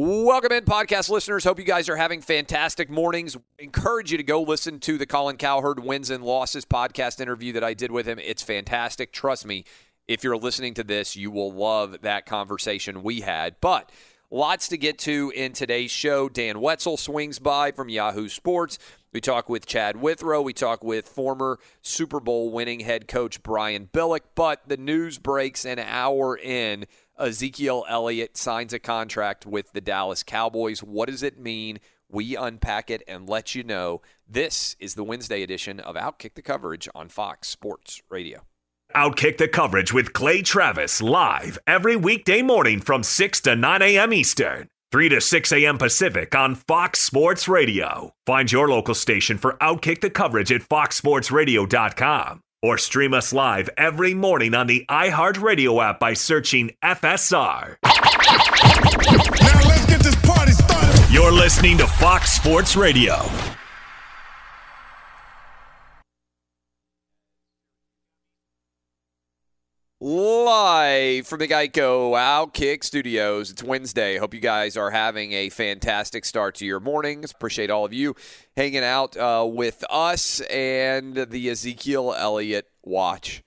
Welcome in, podcast listeners. Hope you guys are having fantastic mornings. Encourage you to go listen to the Colin Cowherd Wins and Losses podcast interview that I did with him. It's fantastic. Trust me, if you're listening to this, you will love that conversation we had. But lots to get to in today's show. Dan Wetzel swings by from Yahoo Sports. We talk with Chad Withrow. We talk with former Super Bowl winning head coach Brian Billick. But the news breaks an hour in. Ezekiel Elliott signs a contract with the Dallas Cowboys. What does it mean? We unpack it and let you know. This is the Wednesday edition of Outkick the Coverage on Fox Sports Radio. Outkick the coverage with Clay Travis live every weekday morning from 6 to 9 a.m. Eastern, 3 to 6 a.m. Pacific on Fox Sports Radio. Find your local station for Outkick the coverage at foxsportsradio.com or stream us live every morning on the iHeartRadio app by searching FSR. Now let's get this party started. You're listening to Fox Sports Radio. Live from the Geico Outkick Studios. It's Wednesday. Hope you guys are having a fantastic start to your mornings. Appreciate all of you hanging out uh, with us. And the Ezekiel Elliott watch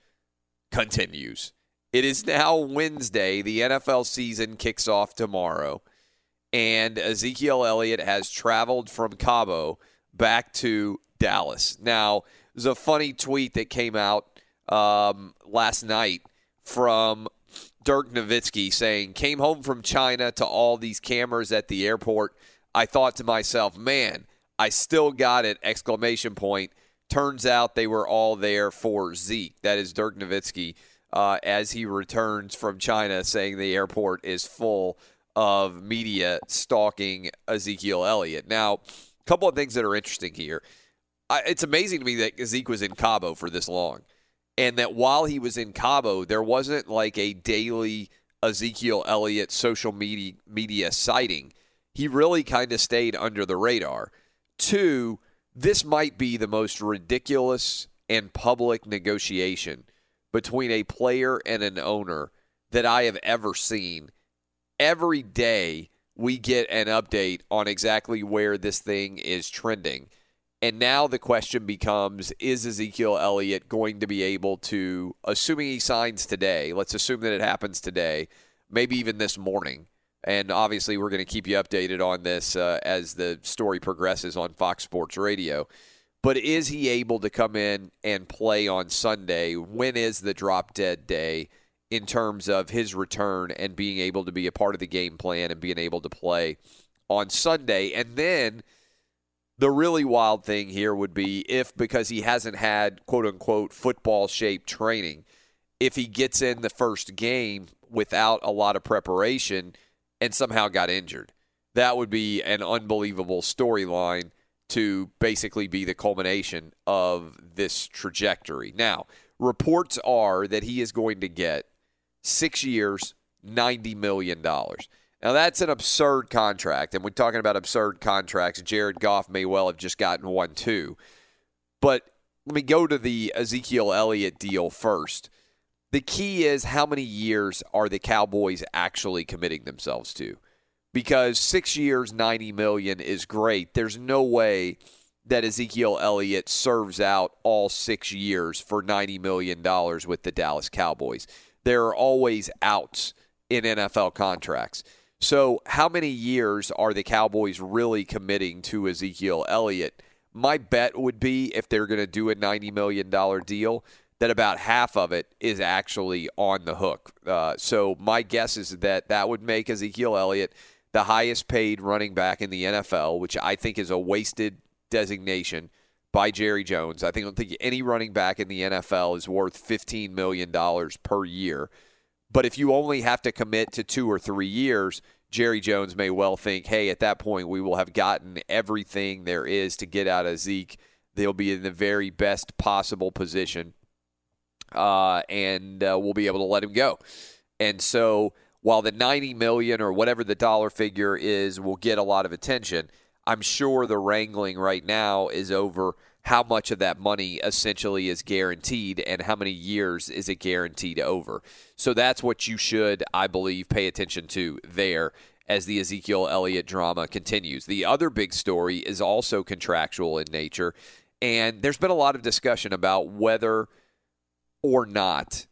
continues. It is now Wednesday. The NFL season kicks off tomorrow. And Ezekiel Elliott has traveled from Cabo back to Dallas. Now, there's a funny tweet that came out um, last night from Dirk Nowitzki saying, came home from China to all these cameras at the airport. I thought to myself, man, I still got it! Exclamation point. Turns out they were all there for Zeke. That is Dirk Nowitzki uh, as he returns from China, saying the airport is full of media stalking Ezekiel Elliott. Now, a couple of things that are interesting here. I, it's amazing to me that Zeke was in Cabo for this long and that while he was in Cabo, there wasn't like a daily Ezekiel Elliott social media media sighting. He really kind of stayed under the radar. Two, this might be the most ridiculous and public negotiation between a player and an owner that I have ever seen. Every day we get an update on exactly where this thing is trending. And now the question becomes is Ezekiel Elliott going to be able to, assuming he signs today, let's assume that it happens today, maybe even this morning. And obviously, we're going to keep you updated on this uh, as the story progresses on Fox Sports Radio. But is he able to come in and play on Sunday? When is the drop dead day in terms of his return and being able to be a part of the game plan and being able to play on Sunday? And then the really wild thing here would be if, because he hasn't had quote unquote football shaped training, if he gets in the first game without a lot of preparation and somehow got injured. that would be an unbelievable storyline to basically be the culmination of this trajectory. Now, reports are that he is going to get six years, $90 million. Now, that's an absurd contract. And we're talking about absurd contracts. Jared Goff may well have just gotten one, too. But let me go to the Ezekiel Elliott deal first. The key is how many years are the Cowboys actually committing themselves to? Because six years, 90 million is great. There's no way that Ezekiel Elliott serves out all six years for $90 million with the Dallas Cowboys. There are always outs in NFL contracts. So, how many years are the Cowboys really committing to Ezekiel Elliott? My bet would be if they're going to do a $90 million deal, that about half of it is actually on the hook. Uh, so, my guess is that that would make Ezekiel Elliott the highest paid running back in the NFL, which I think is a wasted designation by Jerry Jones. I think I don't think any running back in the NFL is worth $15 million per year. But if you only have to commit to two or three years, Jerry Jones may well think, hey, at that point, we will have gotten everything there is to get out of Zeke. They'll be in the very best possible position, uh, and uh, we'll be able to let him go. And so, while the 90 million or whatever the dollar figure is will get a lot of attention, I'm sure the wrangling right now is over how much of that money essentially is guaranteed and how many years is it guaranteed over. So that's what you should, I believe, pay attention to there as the Ezekiel Elliott drama continues. The other big story is also contractual in nature, and there's been a lot of discussion about whether or not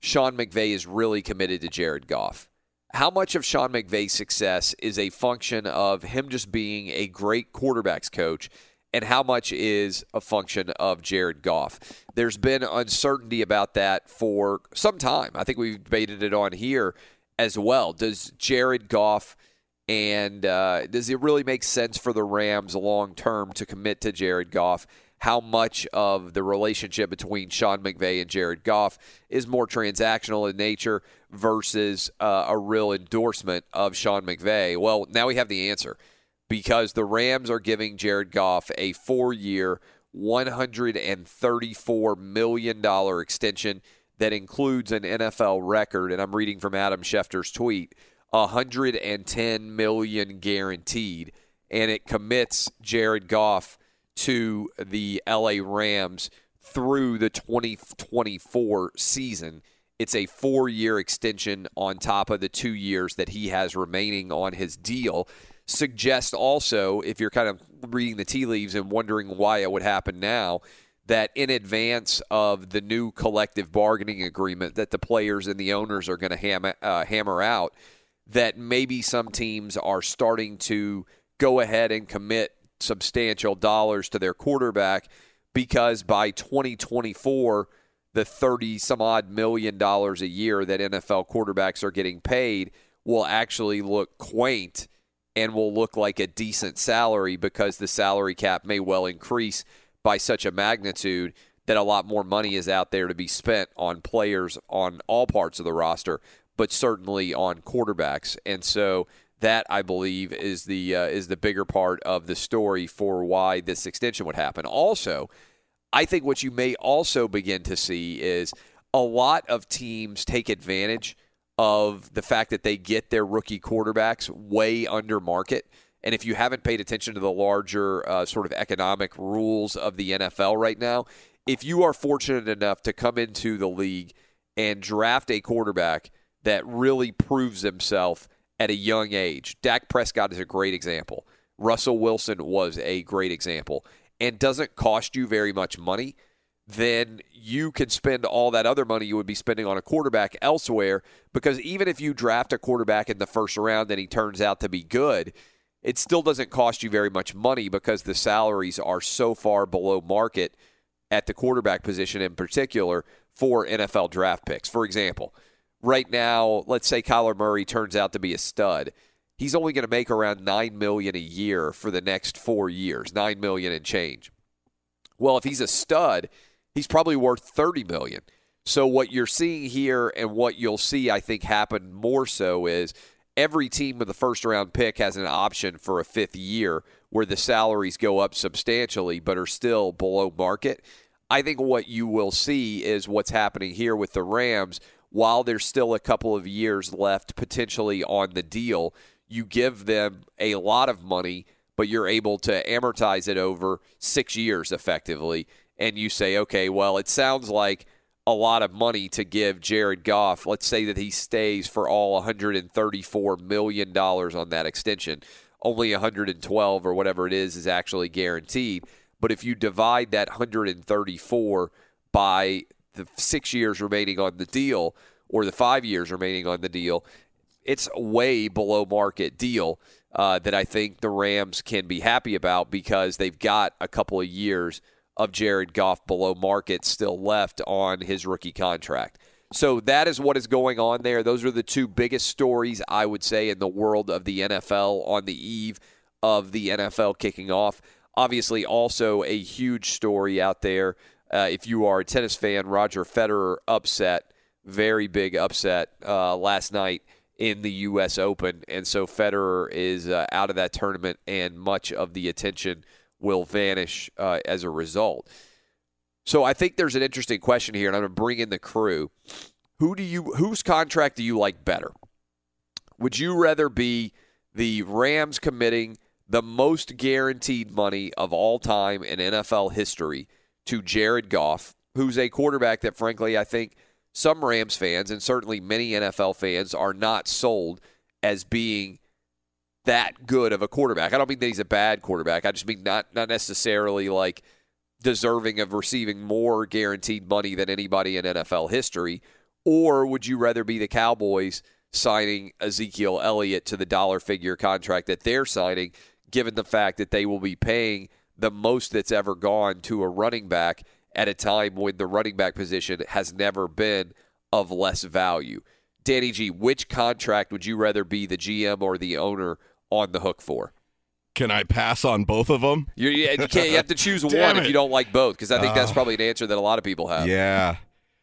Sean McVay is really committed to Jared Goff how much of Sean McVay's success is a function of him just being a great quarterbacks coach and how much is a function of Jared Goff? There's been uncertainty about that for some time. I think we've debated it on here as well. Does Jared Goff and uh, does it really make sense for the Rams long term to commit to Jared Goff? how much of the relationship between Sean McVay and Jared Goff is more transactional in nature versus uh, a real endorsement of Sean McVay. Well, now we have the answer because the Rams are giving Jared Goff a four year, $134 million extension that includes an NFL record. And I'm reading from Adam Schefter's tweet 110 million guaranteed. And it commits Jared Goff to the LA Rams through the 2024 season. It's a four year extension on top of the two years that he has remaining on his deal. Suggests also, if you're kind of reading the tea leaves and wondering why it would happen now, that in advance of the new collective bargaining agreement that the players and the owners are going to hammer, uh, hammer out, that maybe some teams are starting to go ahead and commit substantial dollars to their quarterback because by 2024, the 30 some odd million dollars a year that NFL quarterbacks are getting paid will actually look quaint and will look like a decent salary because the salary cap may well increase by such a magnitude that a lot more money is out there to be spent on players on all parts of the roster, but certainly on quarterbacks. And so that I believe is the uh, is the bigger part of the story for why this extension would happen. Also, I think what you may also begin to see is a lot of teams take advantage of the fact that they get their rookie quarterbacks way under market. And if you haven't paid attention to the larger uh, sort of economic rules of the NFL right now, if you are fortunate enough to come into the league and draft a quarterback that really proves himself at a young age. Dak Prescott is a great example. Russell Wilson was a great example and doesn't cost you very much money, then you can spend all that other money you would be spending on a quarterback elsewhere because even if you draft a quarterback in the first round and he turns out to be good, it still doesn't cost you very much money because the salaries are so far below market at the quarterback position in particular for NFL draft picks. For example, right now, let's say Kyler Murray turns out to be a stud, he's only going to make around nine million a year for the next four years, nine million and change. Well, if he's a stud, he's probably worth thirty million. So what you're seeing here, and what you'll see, I think, happen more so is every team with a first round pick has an option for a fifth year where the salaries go up substantially but are still below market. I think what you will see is what's happening here with the Rams. While there's still a couple of years left potentially on the deal, you give them a lot of money, but you're able to amortize it over six years effectively. And you say, okay, well, it sounds like a lot of money to give Jared Goff. Let's say that he stays for all $134 million on that extension. Only 112 or whatever it is is actually guaranteed. But if you divide that 134 by the six years remaining on the deal or the five years remaining on the deal, it's way below market deal uh, that I think the Rams can be happy about because they've got a couple of years of Jared Goff below market still left on his rookie contract. So that is what is going on there. Those are the two biggest stories, I would say, in the world of the NFL on the eve of the NFL kicking off. Obviously, also a huge story out there. Uh, if you are a tennis fan, Roger Federer upset, very big upset uh, last night in the U.S. Open. And so Federer is uh, out of that tournament, and much of the attention will vanish uh, as a result. So I think there's an interesting question here, and I'm going to bring in the crew. Who do you whose contract do you like better? Would you rather be the Rams committing the most guaranteed money of all time in NFL history to Jared Goff, who's a quarterback that frankly I think some Rams fans and certainly many NFL fans are not sold as being that good of a quarterback. I don't mean that he's a bad quarterback. I just mean not not necessarily like deserving of receiving more guaranteed money than anybody in NFL history. Or would you rather be the Cowboys signing Ezekiel Elliott to the dollar figure contract that they're signing, given the fact that they will be paying the most that's ever gone to a running back at a time when the running back position has never been of less value? Danny G, which contract would you rather be the GM or the owner on the hook for? Can I pass on both of them? You, you, can't, you have to choose one Damn if you don't like both, because I think that's Oh. probably an answer that a lot of people have. Yeah.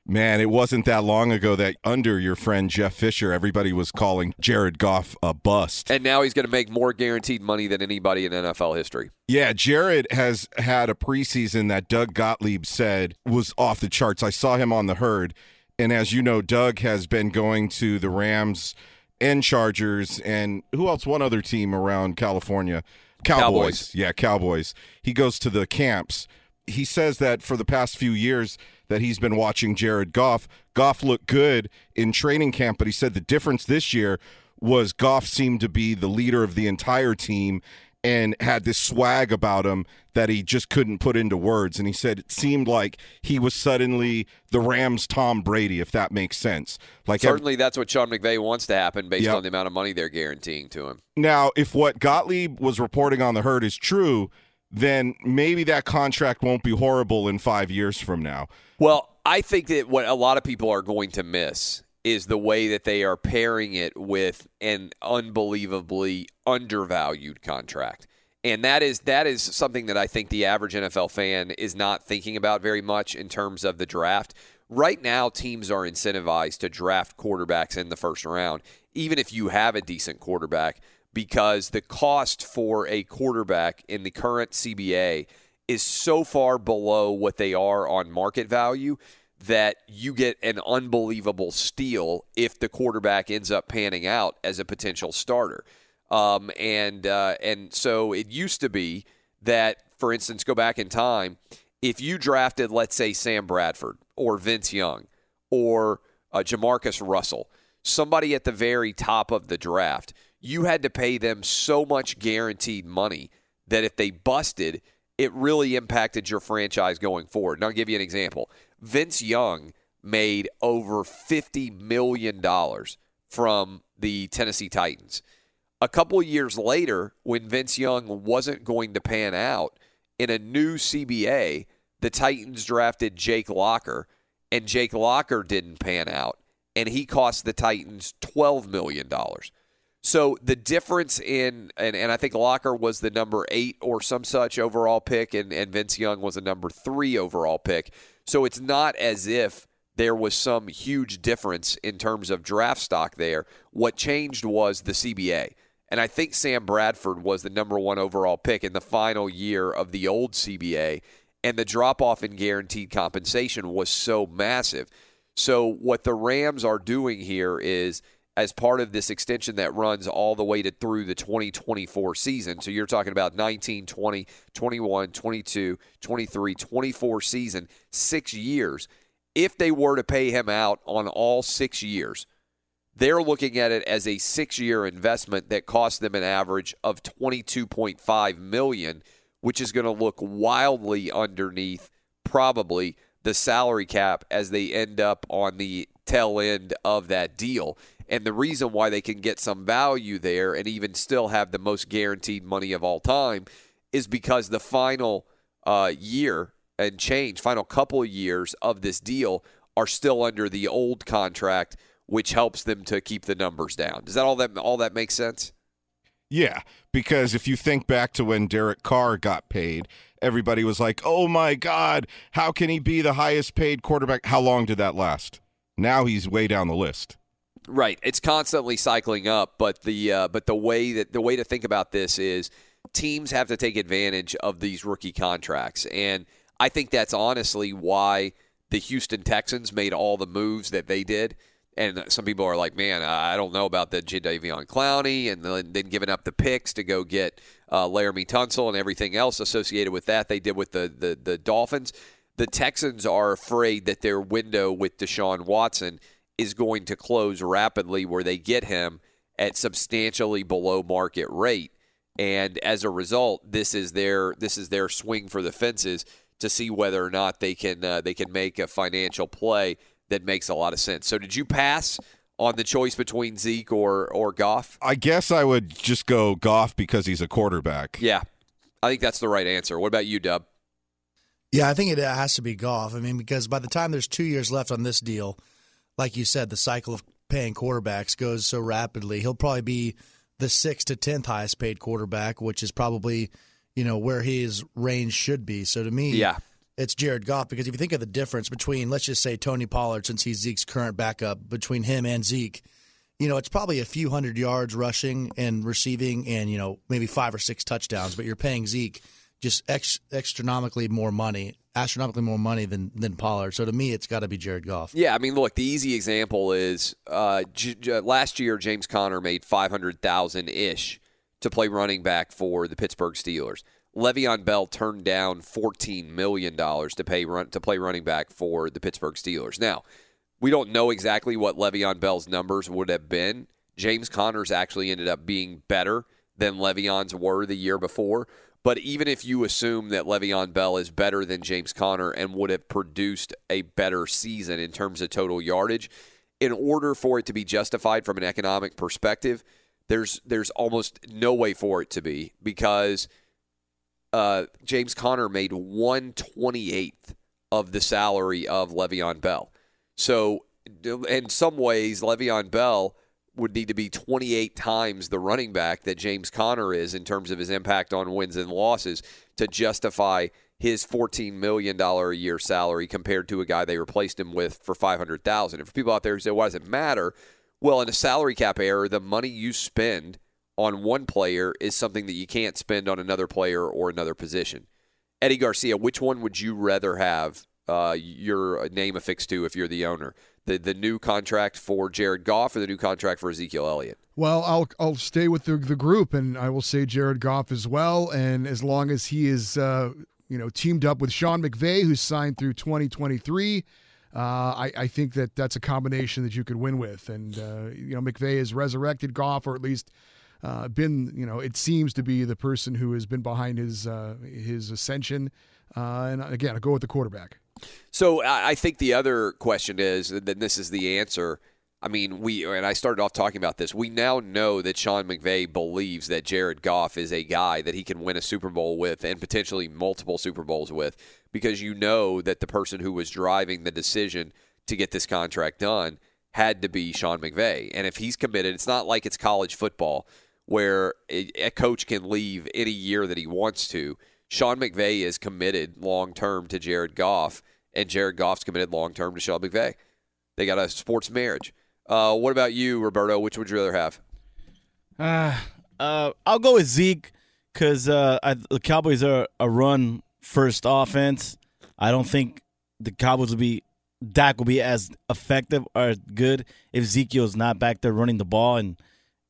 Man, it wasn't that long ago that under your friend Jeff Fisher, everybody was calling Jared Goff a bust. And now he's going to make more guaranteed money than anybody in NFL history. Yeah, Jared has had a preseason that Doug Gottlieb said was off the charts. I saw him on the herd. And as you know, Doug has been going to the Rams and Chargers and who else? One other team around California. Cowboys. Cowboys. Yeah, Cowboys. He goes to the camps. He says that for the past few years that he's been watching Jared Goff, Goff looked good in training camp, but he said the difference this year was Goff seemed to be the leader of the entire team and had this swag about him that he just couldn't put into words. And he said it seemed like he was suddenly the Rams' Tom Brady, if that makes sense. Like Certainly, that's what Sean McVay wants to happen based Yep. on the amount of money they're guaranteeing to him. now, if what Gottlieb was reporting on the herd is true, then maybe that contract won't be horrible in five years from now. Well, I think that what a lot of people are going to miss is the way that they are pairing it with an unbelievably undervalued contract. And that is that is something that I think the average NFL fan is not thinking about very much in terms of the draft. Right now, teams are incentivized to draft quarterbacks in the first round, even if you have a decent quarterback, because the cost for a quarterback in the current CBA is so far below what they are on market value that you get an unbelievable steal if the quarterback ends up panning out as a potential starter. Um, and uh, and so it used to be that, for instance, go back in time, if you drafted, let's say, Sam Bradford or Vince Young or uh, JaMarcus Russell, somebody at the very top of the draft, you had to pay them so much guaranteed money that if they busted, it really impacted your franchise going forward. And I'll give you an example. Vince Young made over $50 million from the Tennessee Titans. A couple years later, when Vince Young wasn't going to pan out, in a new CBA, the Titans drafted Jake Locker, and Jake Locker didn't pan out, and he cost the Titans $12 million. So the difference in, and, and I think Locker was the number eight or some such overall pick, and, and Vince Young was a number three overall pick. So it's not as if there was some huge difference in terms of draft stock there. What changed was the CBA. And I think Sam Bradford was the number one overall pick in the final year of the old CBA. And the drop off in guaranteed compensation was so massive. So, what the Rams are doing here is, as part of this extension that runs all the way to through the 2024 season. So, you're talking about 19, 20, 21, 22, 23, 24 season, six years. If they were to pay him out on all six years, they're looking at it as a six-year investment that costs them an average of 22.5 million, which is going to look wildly underneath probably the salary cap as they end up on the tail end of that deal. And the reason why they can get some value there and even still have the most guaranteed money of all time is because the final uh, year and change, final couple years of this deal are still under the old contract which helps them to keep the numbers down. Does that all that all that make sense? Yeah, because if you think back to when Derek Carr got paid, everybody was like, "Oh my God, how can he be the highest paid quarterback?" How long did that last? Now he's way down the list. Right, it's constantly cycling up, but the uh, but the way that the way to think about this is teams have to take advantage of these rookie contracts, and I think that's honestly why the Houston Texans made all the moves that they did. And some people are like, man, I don't know about the Jadeveon Clowney, and then, then giving up the picks to go get uh, Laremy Tunsil and everything else associated with that. They did with the, the the Dolphins. The Texans are afraid that their window with Deshaun Watson is going to close rapidly, where they get him at substantially below market rate, and as a result, this is their this is their swing for the fences to see whether or not they can uh, they can make a financial play that makes a lot of sense. So did you pass on the choice between Zeke or or Goff? I guess I would just go Goff because he's a quarterback. Yeah. I think that's the right answer. What about you, Dub? Yeah, I think it has to be Goff. I mean, because by the time there's two years left on this deal, like you said, the cycle of paying quarterbacks goes so rapidly. He'll probably be the sixth to tenth highest paid quarterback, which is probably, you know, where his range should be. So to me, Yeah. it's Jared Goff because if you think of the difference between, let's just say Tony Pollard, since he's Zeke's current backup, between him and Zeke, you know, it's probably a few hundred yards rushing and receiving, and you know maybe five or six touchdowns. But you're paying Zeke just ex- astronomically more money, astronomically more money than than Pollard. So to me, it's got to be Jared Goff. Yeah, I mean, look, the easy example is uh, J- J- last year James Conner made five hundred thousand ish to play running back for the Pittsburgh Steelers. Le'Veon Bell turned down fourteen million dollars to pay run to play running back for the Pittsburgh Steelers. Now, we don't know exactly what Le'Veon Bell's numbers would have been. James Conner's actually ended up being better than Le'Veon's were the year before. But even if you assume that Le'Veon Bell is better than James Conner and would have produced a better season in terms of total yardage, in order for it to be justified from an economic perspective, there's there's almost no way for it to be because uh, James Conner made one twenty eighth of the salary of Le'Veon Bell. So, in some ways, Le'Veon Bell would need to be 28 times the running back that James Conner is in terms of his impact on wins and losses to justify his $14 million a year salary compared to a guy they replaced him with for 500000 And for people out there who say, why does it matter? Well, in a salary cap era, the money you spend on one player is something that you can't spend on another player or another position. Eddie Garcia, which one would you rather have uh, your name affixed to if you're the owner? The the new contract for Jared Goff or the new contract for Ezekiel Elliott? Well, I'll I'll stay with the the group, and I will say Jared Goff as well. And as long as he is, uh, you know, teamed up with Sean McVay, who's signed through 2023, uh, I I think that that's a combination that you could win with. And uh, you know, McVay has resurrected Goff, or at least. Uh, been you know it seems to be the person who has been behind his uh, his ascension, uh, and again I go with the quarterback. So I think the other question is, and this is the answer. I mean, we and I started off talking about this. We now know that Sean McVay believes that Jared Goff is a guy that he can win a Super Bowl with and potentially multiple Super Bowls with, because you know that the person who was driving the decision to get this contract done had to be Sean McVay. And if he's committed, it's not like it's college football where a coach can leave any year that he wants to. Sean McVay is committed long term to Jared Goff, and Jared Goff's committed long term to Sean McVay. They got a sports marriage. Uh, what about you, Roberto? Which would you rather have? Uh, uh, I'll go with Zeke because uh, the Cowboys are a run first offense. I don't think the Cowboys will be Dak will be as effective or good if Ezekiel's not back there running the ball and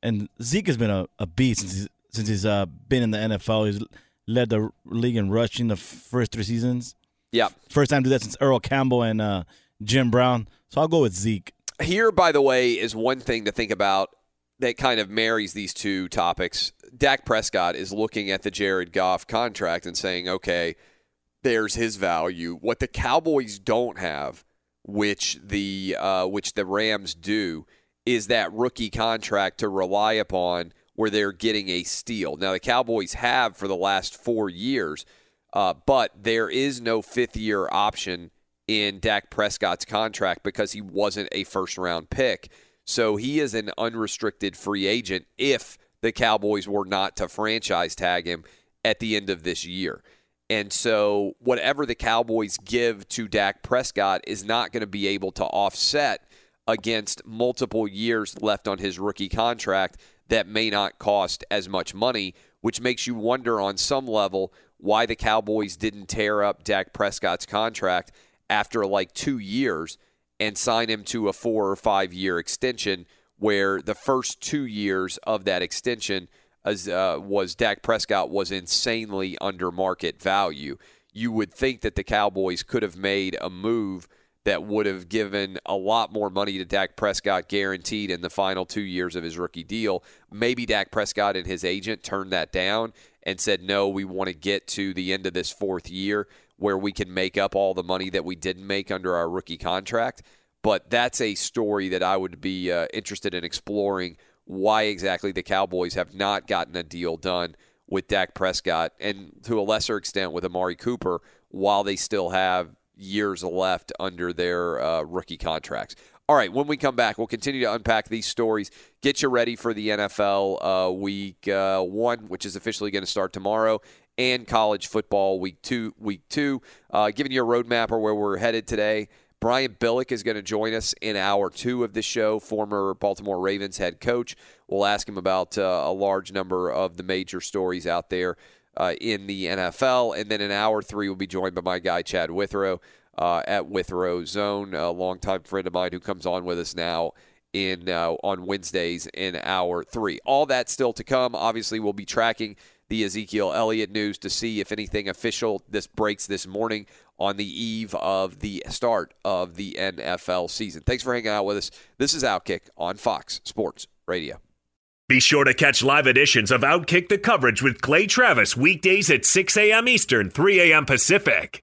and Zeke has been a, a beast since he's, since he's uh, been in the NFL. He's led the league in rushing the first three seasons. Yeah, first time to do that since Earl Campbell and uh, Jim Brown. So I'll go with Zeke. Here, by the way, is one thing to think about that kind of marries these two topics. Dak Prescott is looking at the Jared Goff contract and saying, okay, there's his value. What the Cowboys don't have, which the uh, which the Rams do, is that rookie contract to rely upon where they're getting a steal. Now the Cowboys have for the last four years, uh, but there is no fifth year option in Dak Prescott's contract because he wasn't a first round pick. So he is an unrestricted free agent if the Cowboys were not to franchise tag him at the end of this year. And so whatever the Cowboys give to Dak Prescott is not going to be able to offset against multiple years left on his rookie contract that may not cost as much money, which makes you wonder on some level why the Cowboys didn't tear up Dak Prescott's contract after like two years and sign him to a four or five year extension where the first two years of that extension as, uh, was Dak Prescott was insanely under market value. You would think that the Cowboys could have made a move that would have given a lot more money to Dak Prescott guaranteed in the final two years of his rookie deal. Maybe Dak Prescott and his agent turned that down and said, no, we want to get to the end of this fourth year where we can make up all the money that we didn't make under our rookie contract. But that's a story that I would be uh, interested in exploring why exactly the Cowboys have not gotten a deal done with Dak Prescott and to a lesser extent with Amari Cooper while they still have years left under their uh, rookie contracts. All right, when we come back, we'll continue to unpack these stories. Get you ready for the NFL uh, week uh, one, which is officially going to start tomorrow, and college football week two. Week two, uh, giving you a roadmap or where we're headed today. Brian Billick is going to join us in hour two of the show, former Baltimore Ravens head coach. We'll ask him about uh, a large number of the major stories out there uh, in the NFL. And then in hour three, we'll be joined by my guy, Chad Withrow, uh, at Withrow Zone, a longtime friend of mine who comes on with us now in uh, on Wednesdays in hour three. All that still to come. Obviously, we'll be tracking the Ezekiel Elliott news to see if anything official this breaks this morning on the eve of the start of the NFL season. Thanks for hanging out with us. This is Outkick on Fox Sports Radio. Be sure to catch live editions of Outkick the coverage with Clay Travis weekdays at 6 a.m. Eastern, 3 a.m. Pacific.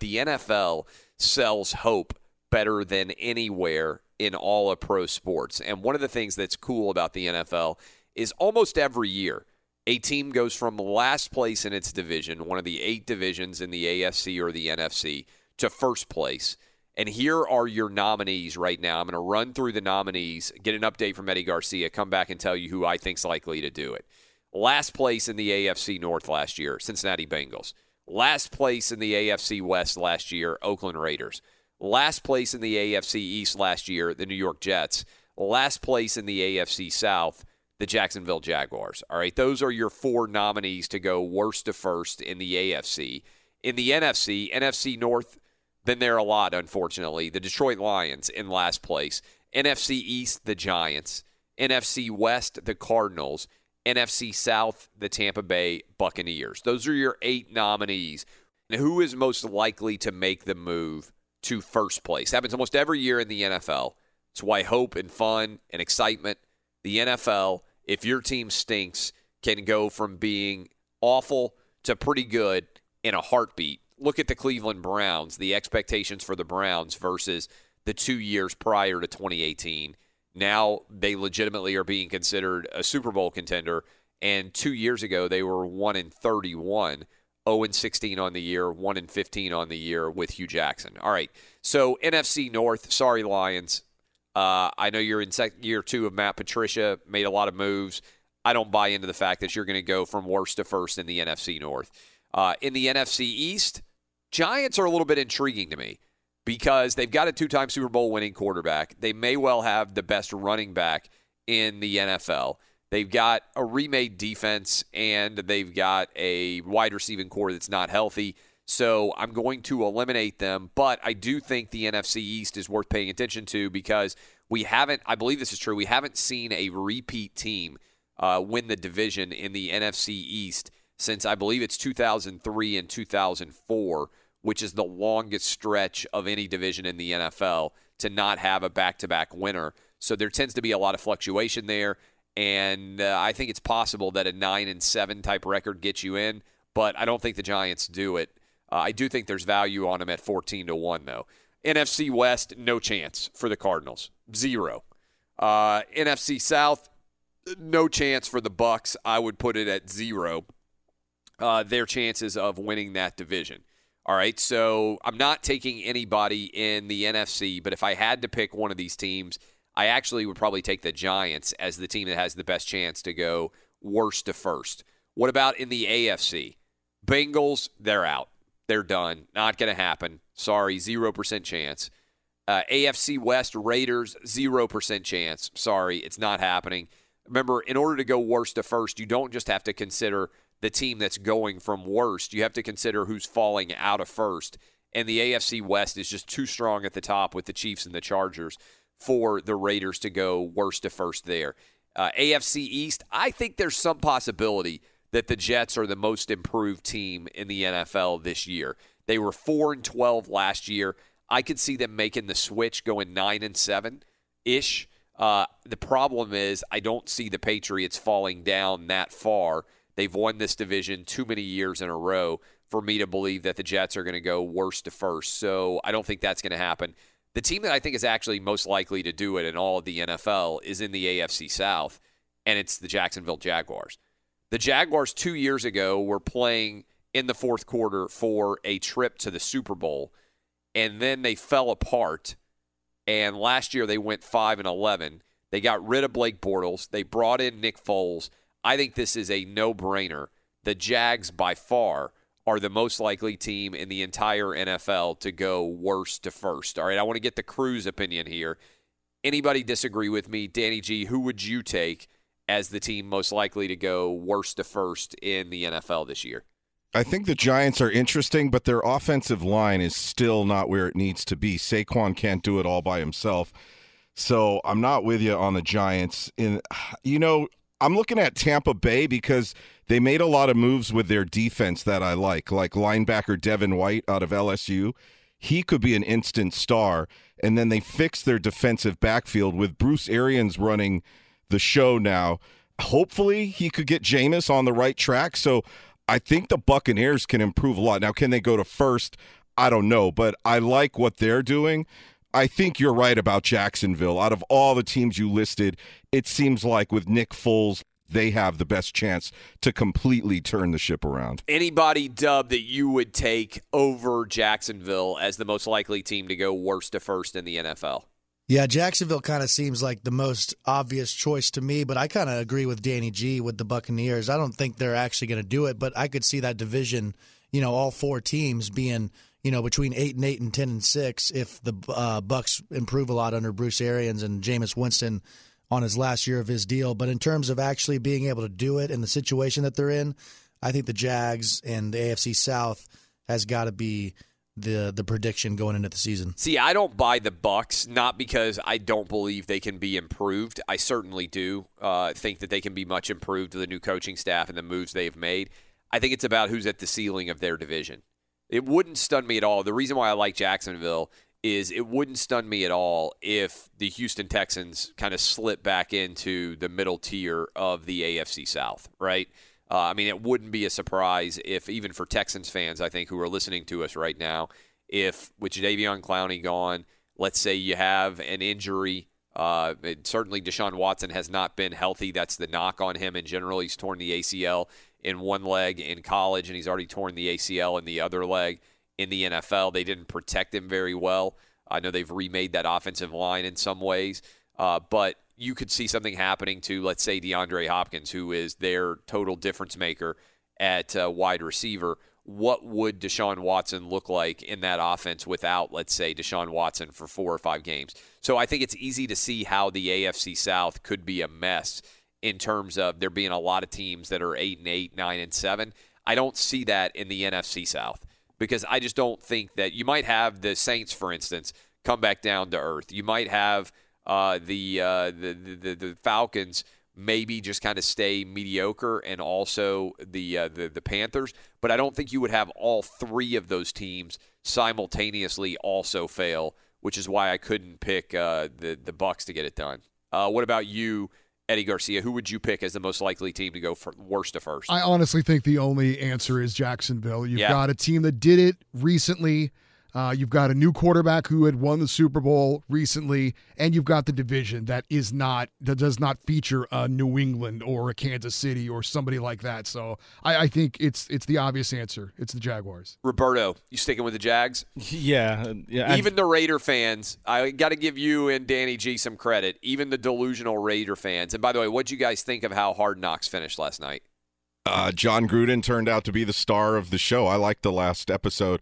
The NFL sells hope better than anywhere in all of pro sports. And one of the things that's cool about the NFL is almost every year, a team goes from last place in its division, one of the eight divisions in the AFC or the NFC, to first place. And here are your nominees right now. I'm going to run through the nominees, get an update from Eddie Garcia, come back and tell you who I think's likely to do it. Last place in the AFC North last year, Cincinnati Bengals. Last place in the AFC West last year, Oakland Raiders. Last place in the AFC East last year, the New York Jets. Last place in the AFC South, the Jacksonville Jaguars. All right, those are your four nominees to go worst to first in the AFC. In the NFC, NFC North, been there a lot, unfortunately. The Detroit Lions in last place. NFC East, the Giants. NFC West, the Cardinals. NFC South, the Tampa Bay Buccaneers. Those are your eight nominees. And who is most likely to make the move to first place? Happens almost every year in the NFL. It's why hope and fun and excitement, the NFL, if your team stinks, can go from being awful to pretty good in a heartbeat. Look at the Cleveland Browns, the expectations for the Browns versus the two years prior to 2018 now they legitimately are being considered a Super Bowl contender. And two years ago, they were 1 in 31, 0 and 16 on the year, 1 and 15 on the year with Hue Jackson. All right. So, NFC North, sorry, Lions. Uh, I know you're in sec- year two of Matt Patricia, made a lot of moves. I don't buy into the fact that you're going to go from worst to first in the NFC North. Uh, in the NFC East, Giants are a little bit intriguing to me because they've got a two time Super Bowl winning quarterback. They may well have the best running back in the NFL. They've got a remade defense and they've got a wide receiving corps that's not healthy. So I'm going to eliminate them. But I do think the NFC East is worth paying attention to because we haven't, I believe this is true, we haven't seen a repeat team uh, win the division in the NFC East since I believe it's 2003 and 2004 which is the longest stretch of any division in the NFL, to not have a back to back winner. So there tends to be a lot of fluctuation there. And uh, I think it's possible that a 9 and 7 type record gets you in, but I don't think the Giants do it. Uh, I do think there's value on them at 14 to 1, though. NFC West, no chance for the Cardinals. Zero. Uh, NFC South, no chance for the Bucks. I would put it at zero. Uh, their chances of winning that division. All right, so I'm not taking anybody in the NFC, but if I had to pick one of these teams, I actually would probably take the Giants as the team that has the best chance to go worst to first. What about in the AFC? Bengals, they're out. They're done. Not going to happen. Sorry, 0% chance. Uh, AFC West Raiders, 0% chance. Sorry, it's not happening. Remember, in order to go worst to first, you don't just have to consider the team that's going from worst. You have to consider who's falling out of first. And the AFC West is just too strong at the top with the Chiefs and the Chargers for the Raiders to go worst to first there. Uh, AFC East, I think there's some possibility that the Jets are the most improved team in the NFL this year. They were 4 and 12 last year. I could see them making the switch going 9 and 7 ish. Uh, the problem is, I don't see the Patriots falling down that far. They've won this division too many years in a row for me to believe that the Jets are going to go worst to first. So I don't think that's going to happen. The team that I think is actually most likely to do it in all of the NFL is in the AFC South, and it's the Jacksonville Jaguars. The Jaguars two years ago were playing in the fourth quarter for a trip to the Super Bowl, and then they fell apart. And last year they went five and eleven. They got rid of Blake Bortles. They brought in Nick Foles. I think this is a no-brainer. The Jags, by far, are the most likely team in the entire NFL to go worst to first. All right, I want to get the crew's opinion here. Anybody disagree with me? Danny G, who would you take as the team most likely to go worst to first in the NFL this year? I think the Giants are interesting, but their offensive line is still not where it needs to be. Saquon can't do it all by himself. So I'm not with you on the Giants. In you know, I'm looking at Tampa Bay because they made a lot of moves with their defense that I like, like linebacker Devin White out of LSU. He could be an instant star. And then they fixed their defensive backfield with Bruce Arians running the show now. Hopefully, he could get Jameis on the right track. So I think the Buccaneers can improve a lot. Now, can they go to first? I don't know, but I like what they're doing. I think you're right about Jacksonville. Out of all the teams you listed, it seems like with Nick Foles, they have the best chance to completely turn the ship around. Anybody dub that you would take over Jacksonville as the most likely team to go worst to first in the NFL? Yeah, Jacksonville kind of seems like the most obvious choice to me, but I kind of agree with Danny G with the Buccaneers. I don't think they're actually going to do it, but I could see that division, you know, all four teams being, you know, between eight and eight and ten and six if the uh, Bucks improve a lot under Bruce Arians and Jameis Winston on his last year of his deal. But in terms of actually being able to do it in the situation that they're in, I think the Jags and the AFC South has got to be the the prediction going into the season. See, I don't buy the Bucks not because I don't believe they can be improved. I certainly do uh, think that they can be much improved with the new coaching staff and the moves they've made. I think it's about who's at the ceiling of their division. It wouldn't stun me at all. The reason why I like Jacksonville is it wouldn't stun me at all if the Houston Texans kind of slip back into the middle tier of the AFC South, right? Uh, I mean, it wouldn't be a surprise if, even for Texans fans, I think, who are listening to us right now, if with Jadeveon Clowney gone, let's say you have an injury. Uh, certainly, Deshaun Watson has not been healthy. That's the knock on him in general. He's torn the ACL in one leg in college, and he's already torn the ACL in the other leg in the NFL. They didn't protect him very well. I know they've remade that offensive line in some ways, uh, but you could see something happening to, let's say, DeAndre Hopkins, who is their total difference maker at uh, wide receiver. What would Deshaun Watson look like in that offense without, let's say, Deshaun Watson for four or five games? So I think it's easy to see how the AFC South could be a mess in terms of there being a lot of teams that are eight and eight, nine and seven. I don't see that in the NFC South because I just don't think that you might have the Saints, for instance, come back down to earth. You might have uh, the, uh, the, the the Falcons maybe just kind of stay mediocre, and also the, uh, the the Panthers. But I don't think you would have all three of those teams simultaneously also fail, which is why I couldn't pick uh, the the Bucks to get it done. Uh, what about you Eddie Garcia, who would you pick as the most likely team to go from worst to first? I honestly think the only answer is Jacksonville. You've Yeah. got a team that did it recently. Uh, you've got a new quarterback who had won the Super Bowl recently, and you've got the division that is not that does not feature a New England or a Kansas City or somebody like that. So I, I think it's it's the obvious answer. It's the Jaguars. Roberto, you sticking with the Jags? Yeah, yeah. Even the Raider fans, I got to give you and Danny G some credit. Even the delusional Raider fans. And by the way, what do you guys think of how Hard Knocks finished last night? Uh, Jon Gruden turned out to be the star of the show. I liked the last episode.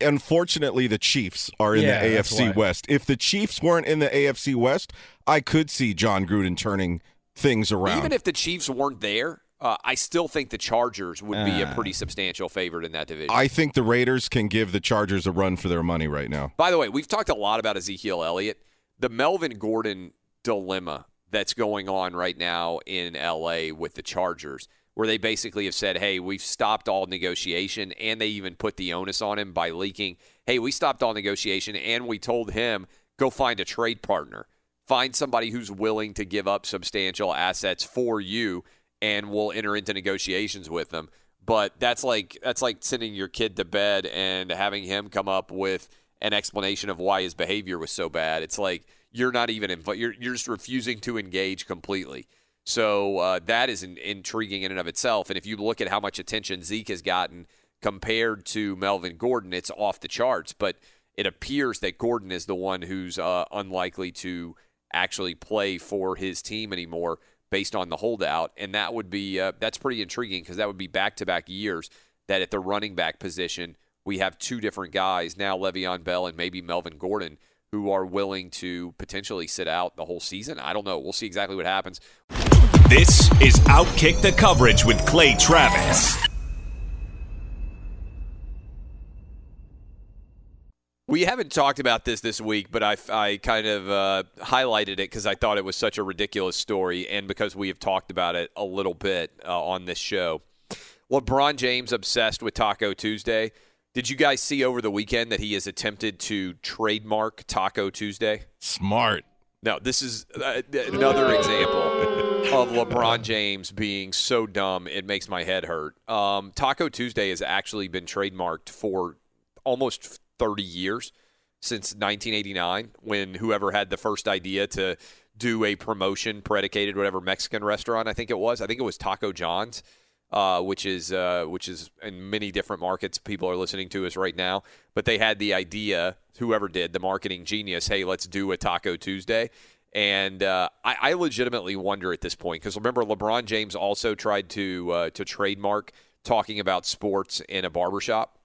Unfortunately, the Chiefs are in Yeah, the AFC. West. If the Chiefs weren't in the AFC West, I could see Jon Gruden turning things around. Even if the Chiefs weren't there, uh, I still think the Chargers would be a Ah. pretty substantial favorite in that division. I think the Raiders can give the Chargers a run for their money right now. By the way, we've talked a lot about Ezekiel Elliott. The Melvin Gordon dilemma that's going on right now in LA with the Chargers, where they basically have said, hey, we've stopped all negotiation, and they even put the onus on him by leaking, hey, we stopped all negotiation, and we told him, go find a trade partner. Find somebody who's willing to give up substantial assets for you, and we'll enter into negotiations with them. But that's like that's like sending your kid to bed and having him come up with an explanation of why his behavior was so bad. It's like you're not even inv- you're you're just refusing to engage completely. So uh, that is in, intriguing in and of itself. And if you look at how much attention Zeke has gotten compared to Melvin Gordon, it's off the charts. But it appears that Gordon is the one who's uh, unlikely to actually play for his team anymore based on the holdout, and that would be uh, that's pretty intriguing because that would be back to back years that at the running back position we have two different guys now, Le'Veon Bell and maybe Melvin Gordon, who are willing to potentially sit out the whole season. I don't know. We'll see exactly what happens. This is Outkick the Coverage with Clay Travis. We haven't talked about this this week, but I, I kind of uh, highlighted it because I thought it was such a ridiculous story, and because we have talked about it a little bit uh, on this show. LeBron James obsessed with Taco Tuesday. Did you guys see over the weekend that he has attempted to trademark Taco Tuesday? Smart. No, this is uh, another example of LeBron James being so dumb it makes my head hurt. Um, Taco Tuesday has actually been trademarked for almost 30 years since 1989 when whoever had the first idea to do a promotion predicated whatever Mexican restaurant I think it was. I think it was Taco John's. Uh, which is uh, which is in many different markets people are listening to us right now. But they had the idea, whoever did the marketing genius, hey, let's do a Taco Tuesday. And uh, I, I legitimately wonder at this point because remember, LeBron James also tried to uh, to trademark talking about sports in a barbershop,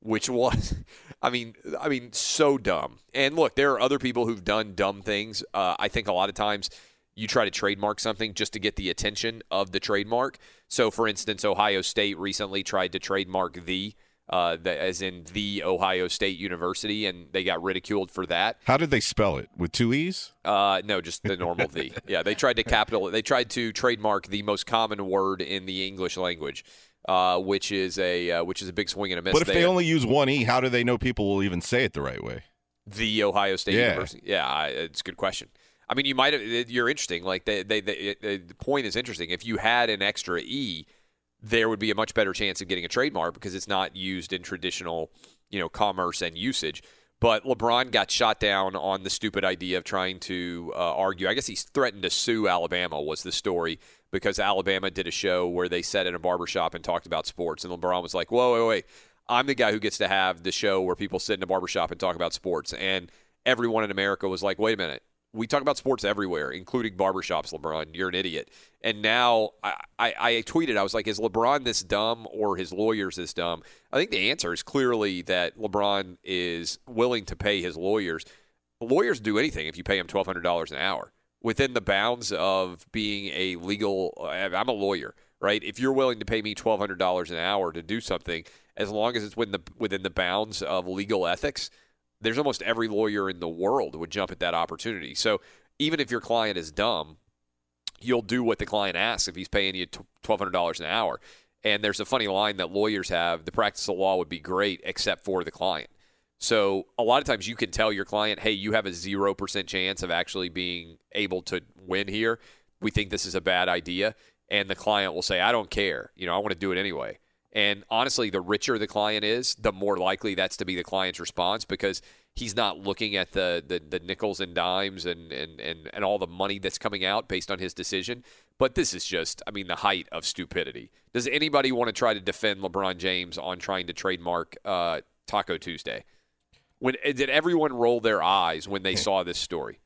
which was, I mean, I mean, so dumb. And look, there are other people who've done dumb things. Uh, I think a lot of times you try to trademark something just to get the attention of the trademark. So, for instance, Ohio State recently tried to trademark the, uh, the as in the Ohio State University, and they got ridiculed for that. How did they spell it? With two E's? Uh, no, just the normal the. Yeah, they tried to capital. They tried to trademark the most common word in the English language, uh, which is a uh, which is a big swing and a miss. But if they only use one E, how do they know people will even say it the right way? the Ohio State Yeah. University? Yeah, I, it's a good question. I mean, you might have. You're interesting. Like they, they, they, the point is interesting. If you had an extra e, there would be a much better chance of getting a trademark because it's not used in traditional, you know, commerce and usage. But LeBron got shot down on the stupid idea of trying to uh, argue. I guess he's threatened to sue Alabama. Was the story because Alabama did a show where they sat in a barbershop and talked about sports, and LeBron was like, "Whoa, wait, wait! I'm the guy who gets to have the show where people sit in a barbershop and talk about sports." And everyone in America was like, "Wait a minute! We talk about sports everywhere, including barbershops, LeBron. You're an idiot. And now I, I, I tweeted, I was like, is LeBron this dumb or his lawyers this dumb? I think the answer is clearly that LeBron is willing to pay his lawyers. Lawyers do anything if you pay them $1,200 an hour within the bounds of being a legal. Uh, I'm a lawyer, right? If you're willing to pay me $1,200 an hour to do something, as long as it's within the, within the bounds of legal ethics, there's almost every lawyer in the world would jump at that opportunity. So even if your client is dumb, you'll do what the client asks if he's paying you twelve hundred dollars an hour. And there's a funny line that lawyers have: the practice of law would be great except for the client. So a lot of times you can tell your client, "Hey, you have a zero percent chance of actually being able to win here." we think this is a bad idea, and the client will say, I don't care. You know, I want to do it anyway. And honestly, the richer the client is, the more likely that's to be the client's response because he's not looking at the the, the nickels and dimes and, and, and, and all the money that's coming out based on his decision. But this is just, I mean, the height of stupidity. Does anybody want to try to defend LeBron James on trying to trademark uh, Taco Tuesday? When did everyone roll their eyes when they saw this story?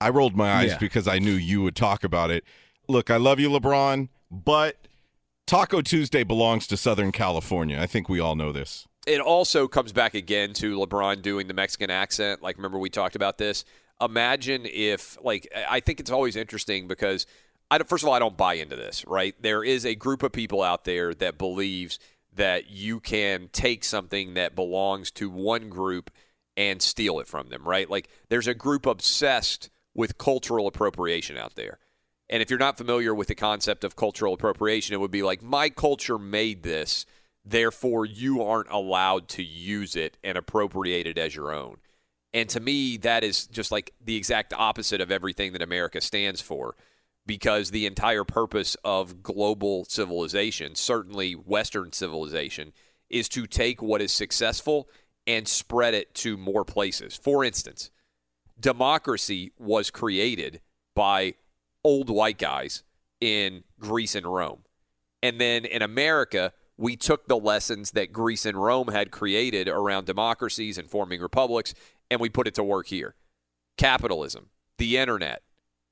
I rolled my eyes Yeah. because I knew you would talk about it. Look, I love you, LeBron, but Taco Tuesday belongs to Southern California. I think we all know this. it also comes back again to LeBron doing the Mexican accent. Like, remember we talked about this? Imagine if, like, I think it's always interesting because, I first of all, I don't buy into this, right? There is a group of people out there that believes that you can take something that belongs to one group and steal it from them, right? Like, there's a group obsessed with cultural appropriation out there. And if you're not familiar with the concept of cultural appropriation, it would be like, my culture made this, therefore you aren't allowed to use it and appropriate it as your own. And to me, that is just like the exact opposite of everything that America stands for. Because the entire purpose of global civilization, certainly Western civilization, is to take what is successful and spread it to more places. For instance, democracy was created by old white guys in Greece and Rome. And then in America, we took the lessons that Greece and Rome had created around democracies and forming republics, and we put it to work here. Capitalism, the internet,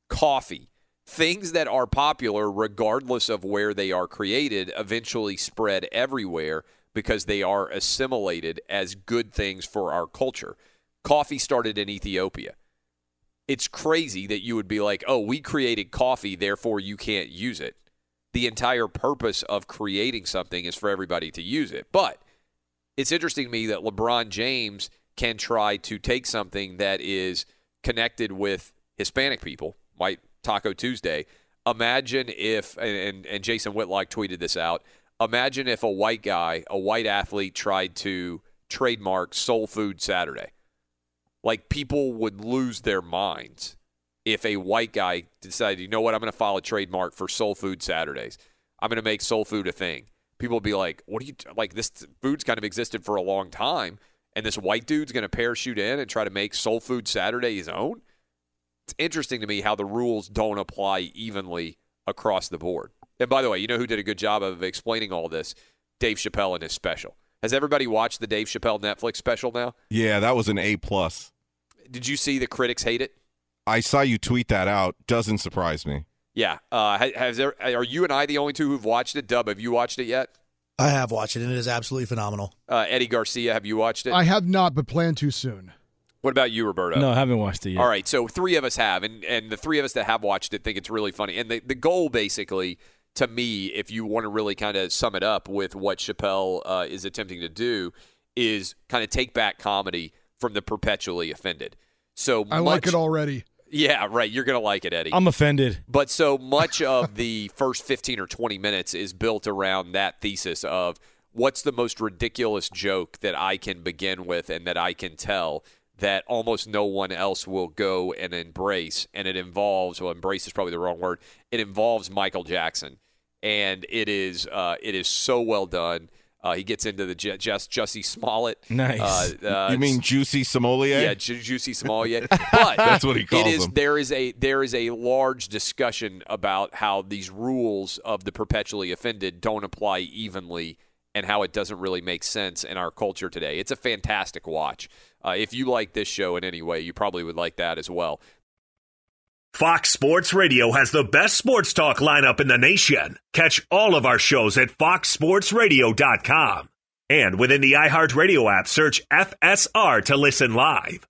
coffee, things that are popular regardless of where they are created eventually spread everywhere because they are assimilated as good things for our culture. Coffee started in Ethiopia it's crazy that you would be like, oh, we created coffee, therefore you can't use it. The entire purpose of creating something is for everybody to use it. But it's interesting to me that LeBron James can try to take something that is connected with Hispanic people, White Taco Tuesday. Imagine if, and, and, and Jason Whitlock tweeted this out. Imagine if a white guy, a white athlete, tried to trademark Soul Food Saturday like people would lose their minds if a white guy decided, you know what, I'm going to file a trademark for Soul Food Saturdays. I'm going to make Soul Food a thing. People would be like, what do you like? This food's kind of existed for a long time, and this white dude's going to parachute in and try to make Soul Food Saturday his own. It's interesting to me how the rules don't apply evenly across the board. And by the way, you know who did a good job of explaining all this? Dave Chappelle and his special. Has everybody watched the Dave Chappelle Netflix special now? Yeah, that was an A plus. Did you see the critics hate it? I saw you tweet that out. Doesn't surprise me. Yeah. Uh, has there, are you and I the only two who've watched it? Dub, have you watched it yet? I have watched it, and it is absolutely phenomenal. Uh, Eddie Garcia, have you watched it? I have not, but plan to soon. What about you, Roberto? No, I haven't watched it yet. All right, so three of us have, and, and the three of us that have watched it think it's really funny. And the, the goal, basically, to me, if you want to really kind of sum it up with what Chappelle uh, is attempting to do, is kind of take back comedy from the perpetually offended. So I like it already. Yeah, right. You're gonna like it, Eddie. I'm offended. But so much of the first 15 or 20 minutes is built around that thesis of what's the most ridiculous joke that I can begin with and that I can tell that almost no one else will go and embrace. And it involves, well, embrace is probably the wrong word. It involves Michael Jackson. And it is, uh, it is so well done. Uh, he gets into the Ju- just Jussie Smollett. Nice. Uh, uh, you mean Juicy Sommelier? yeah, Ju- Juicy Smollett. But That's what he calls it is, him. There is a there is a large discussion about how these rules of the perpetually offended don't apply evenly, and how it doesn't really make sense in our culture today. It's a fantastic watch. Uh, if you like this show in any way, you probably would like that as well. Fox Sports Radio has the best sports talk lineup in the nation. Catch all of our shows at foxsportsradio.com. And within the iHeartRadio app, search FSR to listen live.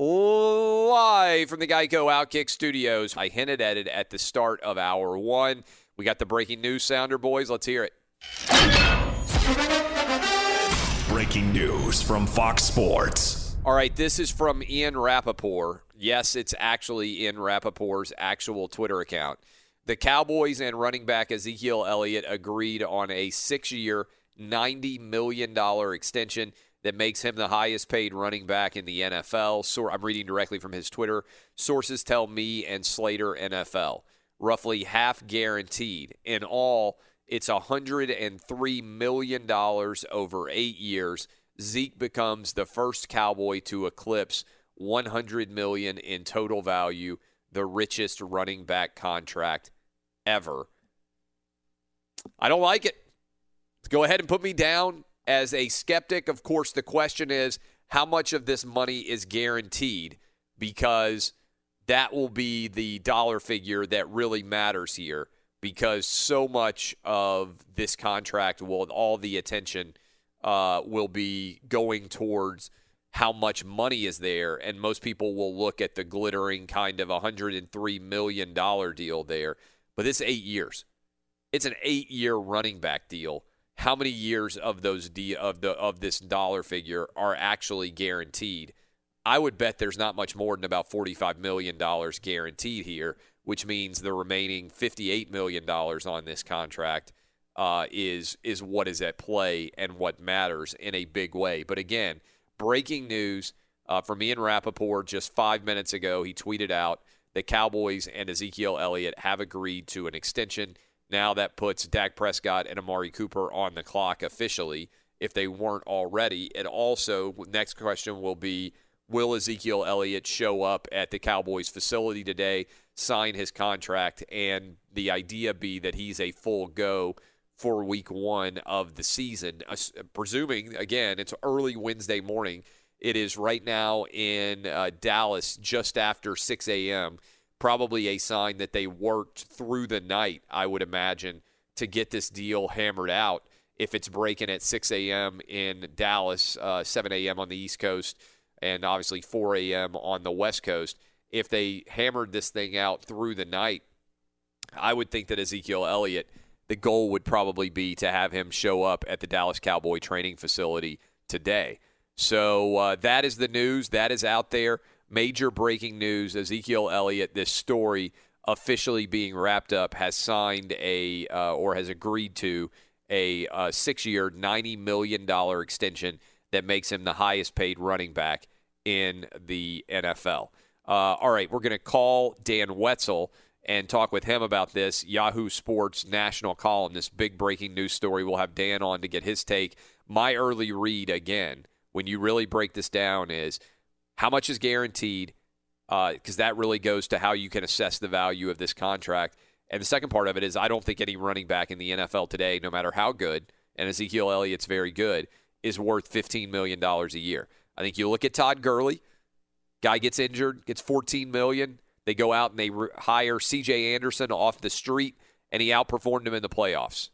Live from the Geico Outkick Studios. I hinted at it at the start of hour one. We got the breaking news sounder, boys. Let's hear it. Breaking news from Fox Sports. All right, this is from Ian Rapoport. Yes, it's actually Ian Rapoport's actual Twitter account. The Cowboys and running back Ezekiel Elliott agreed on a six year, $90 million extension that makes him the highest paid running back in the NFL. So I'm reading directly from his Twitter. Sources tell me and Slater NFL. Roughly half guaranteed. In all, it's $103 million over eight years. Zeke becomes the first Cowboy to eclipse 100 million in total value, the richest running back contract ever. I don't like it. Go ahead and put me down as a skeptic. Of course, the question is how much of this money is guaranteed because that will be the dollar figure that really matters here. because so much of this contract will all the attention uh, will be going towards how much money is there, and most people will look at the glittering kind of 103 million dollar deal there. But this eight years, it's an eight year running back deal. How many years of those de- of the of this dollar figure are actually guaranteed? I would bet there's not much more than about $45 million guaranteed here, which means the remaining $58 million on this contract uh, is, is what is at play and what matters in a big way. But again, breaking news uh, from Ian Rapoport just five minutes ago. He tweeted out that Cowboys and Ezekiel Elliott have agreed to an extension. Now that puts Dak Prescott and Amari Cooper on the clock officially if they weren't already. And also, next question will be Will Ezekiel Elliott show up at the Cowboys facility today, sign his contract, and the idea be that he's a full go for week one of the season? Presuming, again, it's early Wednesday morning. It is right now in uh, Dallas just after 6 a.m. Probably a sign that they worked through the night, I would imagine, to get this deal hammered out. If it's breaking at 6 a.m. in Dallas, uh, 7 a.m. on the East Coast, and obviously 4 a.m. on the West Coast. If they hammered this thing out through the night, I would think that Ezekiel Elliott, the goal would probably be to have him show up at the Dallas Cowboy training facility today. So uh, that is the news. That is out there. Major breaking news Ezekiel Elliott, this story officially being wrapped up, has signed a uh, or has agreed to a uh, six year, $90 million extension that makes him the highest paid running back in the NFL. Uh, all right, we're going to call Dan Wetzel and talk with him about this Yahoo Sports national column, this big breaking news story. We'll have Dan on to get his take. My early read, again, when you really break this down, is how much is guaranteed, because uh, that really goes to how you can assess the value of this contract. And the second part of it is I don't think any running back in the NFL today, no matter how good, and Ezekiel Elliott's very good, is worth $15 million a year. I think you look at Todd Gurley, guy gets injured, gets 14 million. They go out and they re- hire C.J. Anderson off the street, and he outperformed him in the playoffs.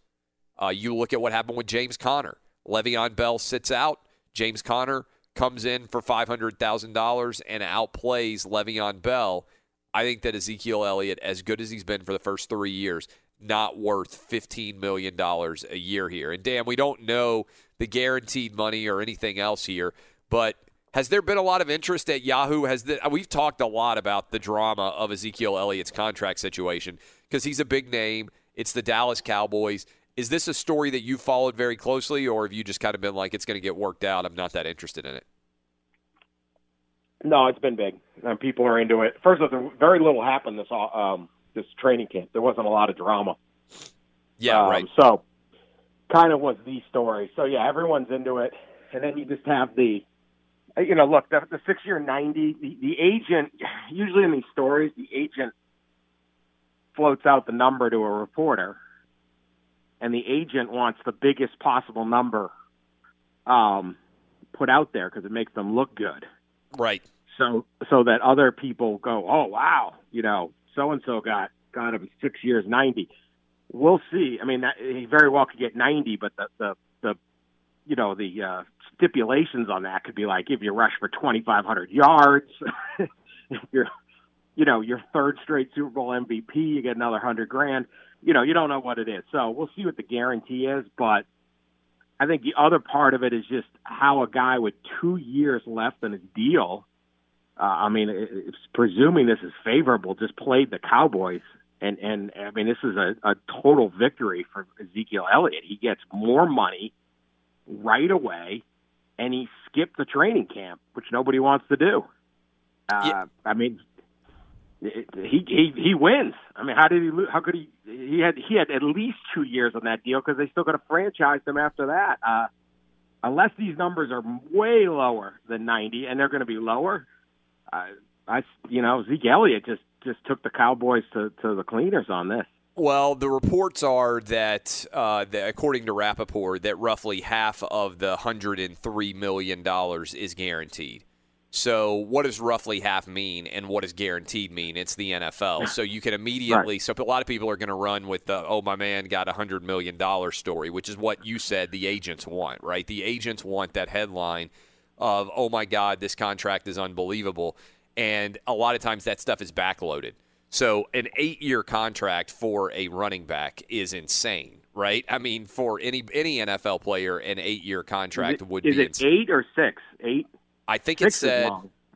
Uh, you look at what happened with James Conner. Le'Veon Bell sits out. James Conner comes in for $500,000 and outplays Le'Veon Bell. I think that Ezekiel Elliott, as good as he's been for the first three years, not worth $15 million a year here. And Dan, we don't know the guaranteed money or anything else here, but has there been a lot of interest at Yahoo? Has the, we've talked a lot about the drama of Ezekiel Elliott's contract situation because he's a big name. It's the Dallas Cowboys. Is this a story that you followed very closely, or have you just kind of been like, it's going to get worked out? I'm not that interested in it. No, it's been big. And people are into it. First of all, very little happened this um, this training camp. There wasn't a lot of drama. Yeah, um, right. So, kind of was the story. So yeah, everyone's into it, and then you just have the, you know, look the, the six year ninety. The, the agent usually in these stories, the agent floats out the number to a reporter, and the agent wants the biggest possible number um, put out there because it makes them look good. Right. So so that other people go, oh wow, you know, so and so got got him six years ninety. We'll see. I mean, that, he very well could get ninety, but the the the you know the uh, stipulations on that could be like if you rush for twenty five hundred yards, if you're you know your third straight Super Bowl MVP, you get another hundred grand. You know, you don't know what it is. So we'll see what the guarantee is, but I think the other part of it is just how a guy with two years left in his deal uh, I mean, it's presuming this is favorable, just played the Cowboys. And, and I mean, this is a, a total victory for Ezekiel Elliott. He gets more money right away, and he skipped the training camp, which nobody wants to do. Uh, yeah. I mean, he he he wins. I mean, how did he? How could he? He had he had at least two years on that deal because they still got to franchise him after that. Uh, unless these numbers are way lower than ninety, and they're going to be lower, I, I, you know, Zeke Elliott just just took the Cowboys to, to the cleaners on this. Well, the reports are that, uh, that, according to Rapoport, that roughly half of the $103 million is guaranteed. So, what does roughly half mean, and what does guaranteed mean? It's the NFL. So you can immediately. So a lot of people are going to run with the "Oh, my man got a hundred million dollar story," which is what you said the agents want, right? The agents want that headline of "Oh my God, this contract is unbelievable," and a lot of times that stuff is backloaded. So an eight-year contract for a running back is insane, right? I mean, for any any NFL player, an eight-year contract Is it- would is be it insane. eight or six? Eight. I think it said.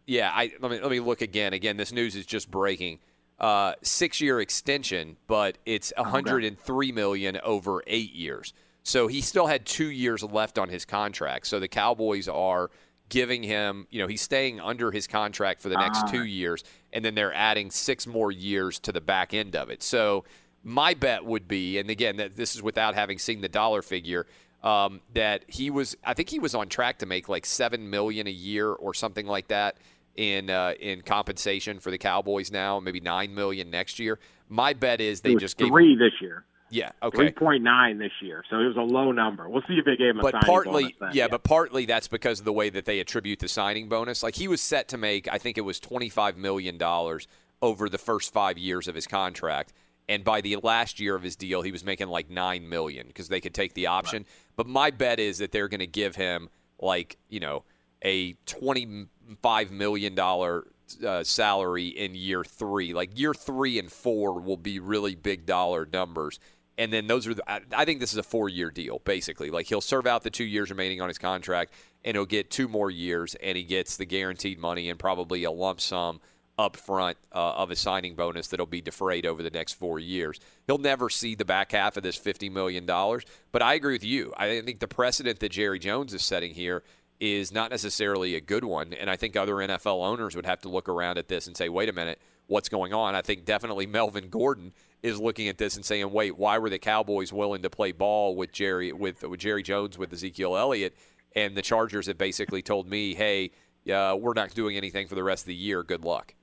Yeah, I let me let me look again. Again, this news is just breaking. Uh, six-year extension, but it's Oh, 103 million over eight years. So he still had two years left on his contract. So the Cowboys are giving him, you know, he's staying under his contract for the next Ah. two years, and then they're adding six more years to the back end of it. So my bet would be, and again, that this is without having seen the dollar figure, um, that he was. I think he was on track to make like seven million a year or something like that in uh, in compensation for the Cowboys now, maybe nine million next year. My bet is they just gave three this year. yeah okay Three point nine this year, so it was a low number. We'll see if they gave him a but partly then. yeah, but partly that's because of the way that they attribute the signing bonus like he was set to make i think it was 25 million dollars over the first five years of his contract and by the last year of his deal he was making like 9 million because they could take the option but my bet is that they're going to give him like you know a 25 million dollar uh, salary in year three. Like year three and four will be really big dollar numbers. And then those are the, I, I think this is a four year deal basically. Like he'll serve out the two years remaining on his contract and he'll get two more years and he gets the guaranteed money and probably a lump sum up front uh, of a signing bonus that'll be defrayed over the next four years he'll never see the back half of this $50 million but i agree with you i think the precedent that jerry jones is setting here is not necessarily a good one. And I think other NFL owners would have to look around at this and say, wait a minute, what's going on? I think definitely Melvin Gordon is looking at this and saying, wait, why were the Cowboys willing to play ball with Jerry with, with Jerry Jones with Ezekiel Elliott? And the Chargers have basically told me, hey, uh, we're not doing anything for the rest of the year. Good luck.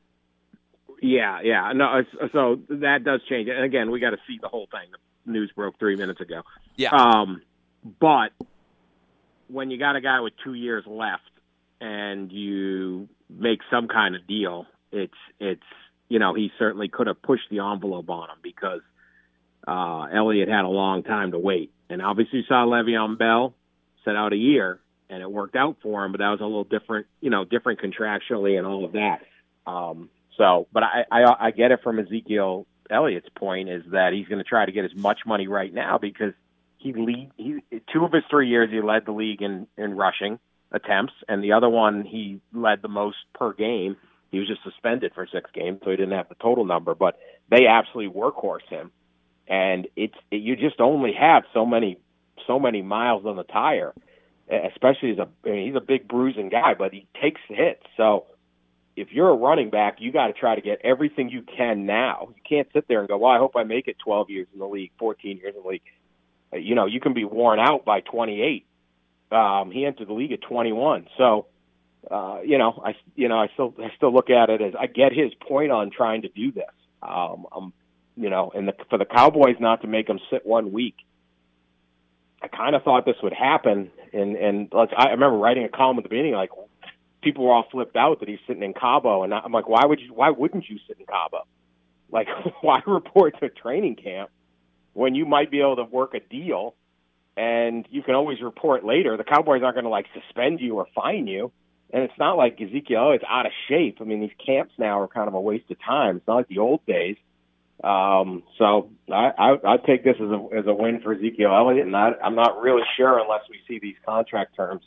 Yeah, yeah. No, so that does change. And again, we got to see the whole thing. The news broke three minutes ago. Yeah. Um, but when you got a guy with two years left and you make some kind of deal, it's it's you know he certainly could have pushed the envelope on him because uh, Elliott had a long time to wait, and obviously you saw Le'Veon Bell set out a year, and it worked out for him, but that was a little different, you know, different contractually and all of that. Um, so, but I, I I get it from Ezekiel Elliott's point is that he's going to try to get as much money right now because he lead he two of his three years he led the league in in rushing attempts, and the other one he led the most per game. He was just suspended for six games, so he didn't have the total number. But they absolutely workhorse him, and it's it, you just only have so many so many miles on the tire, especially as a I mean, he's a big bruising guy, but he takes hits. So if you're a running back, you got to try to get everything you can now. You can't sit there and go, "Well, I hope I make it 12 years in the league, 14 years in the league." Uh, You know, you can be worn out by 28. Um, he entered the league at 21, so uh, you know, I you know, I still I still look at it as I get his point on trying to do this. Um, um you know, and the, for the Cowboys not to make him sit one week. I kind of thought this would happen, and and let's, I remember writing a column at the beginning, like people were all flipped out that he's sitting in Cabo, and I'm like, why would you? Why wouldn't you sit in Cabo? Like, why report to a training camp when you might be able to work a deal, and you can always report later? The Cowboys aren't going to like suspend you or fine you, and it's not like Ezekiel is out of shape. I mean, these camps now are kind of a waste of time. It's not like the old days. Um, so I, I, I take this as a as a win for Ezekiel Elliott, and I, I'm not really sure unless we see these contract terms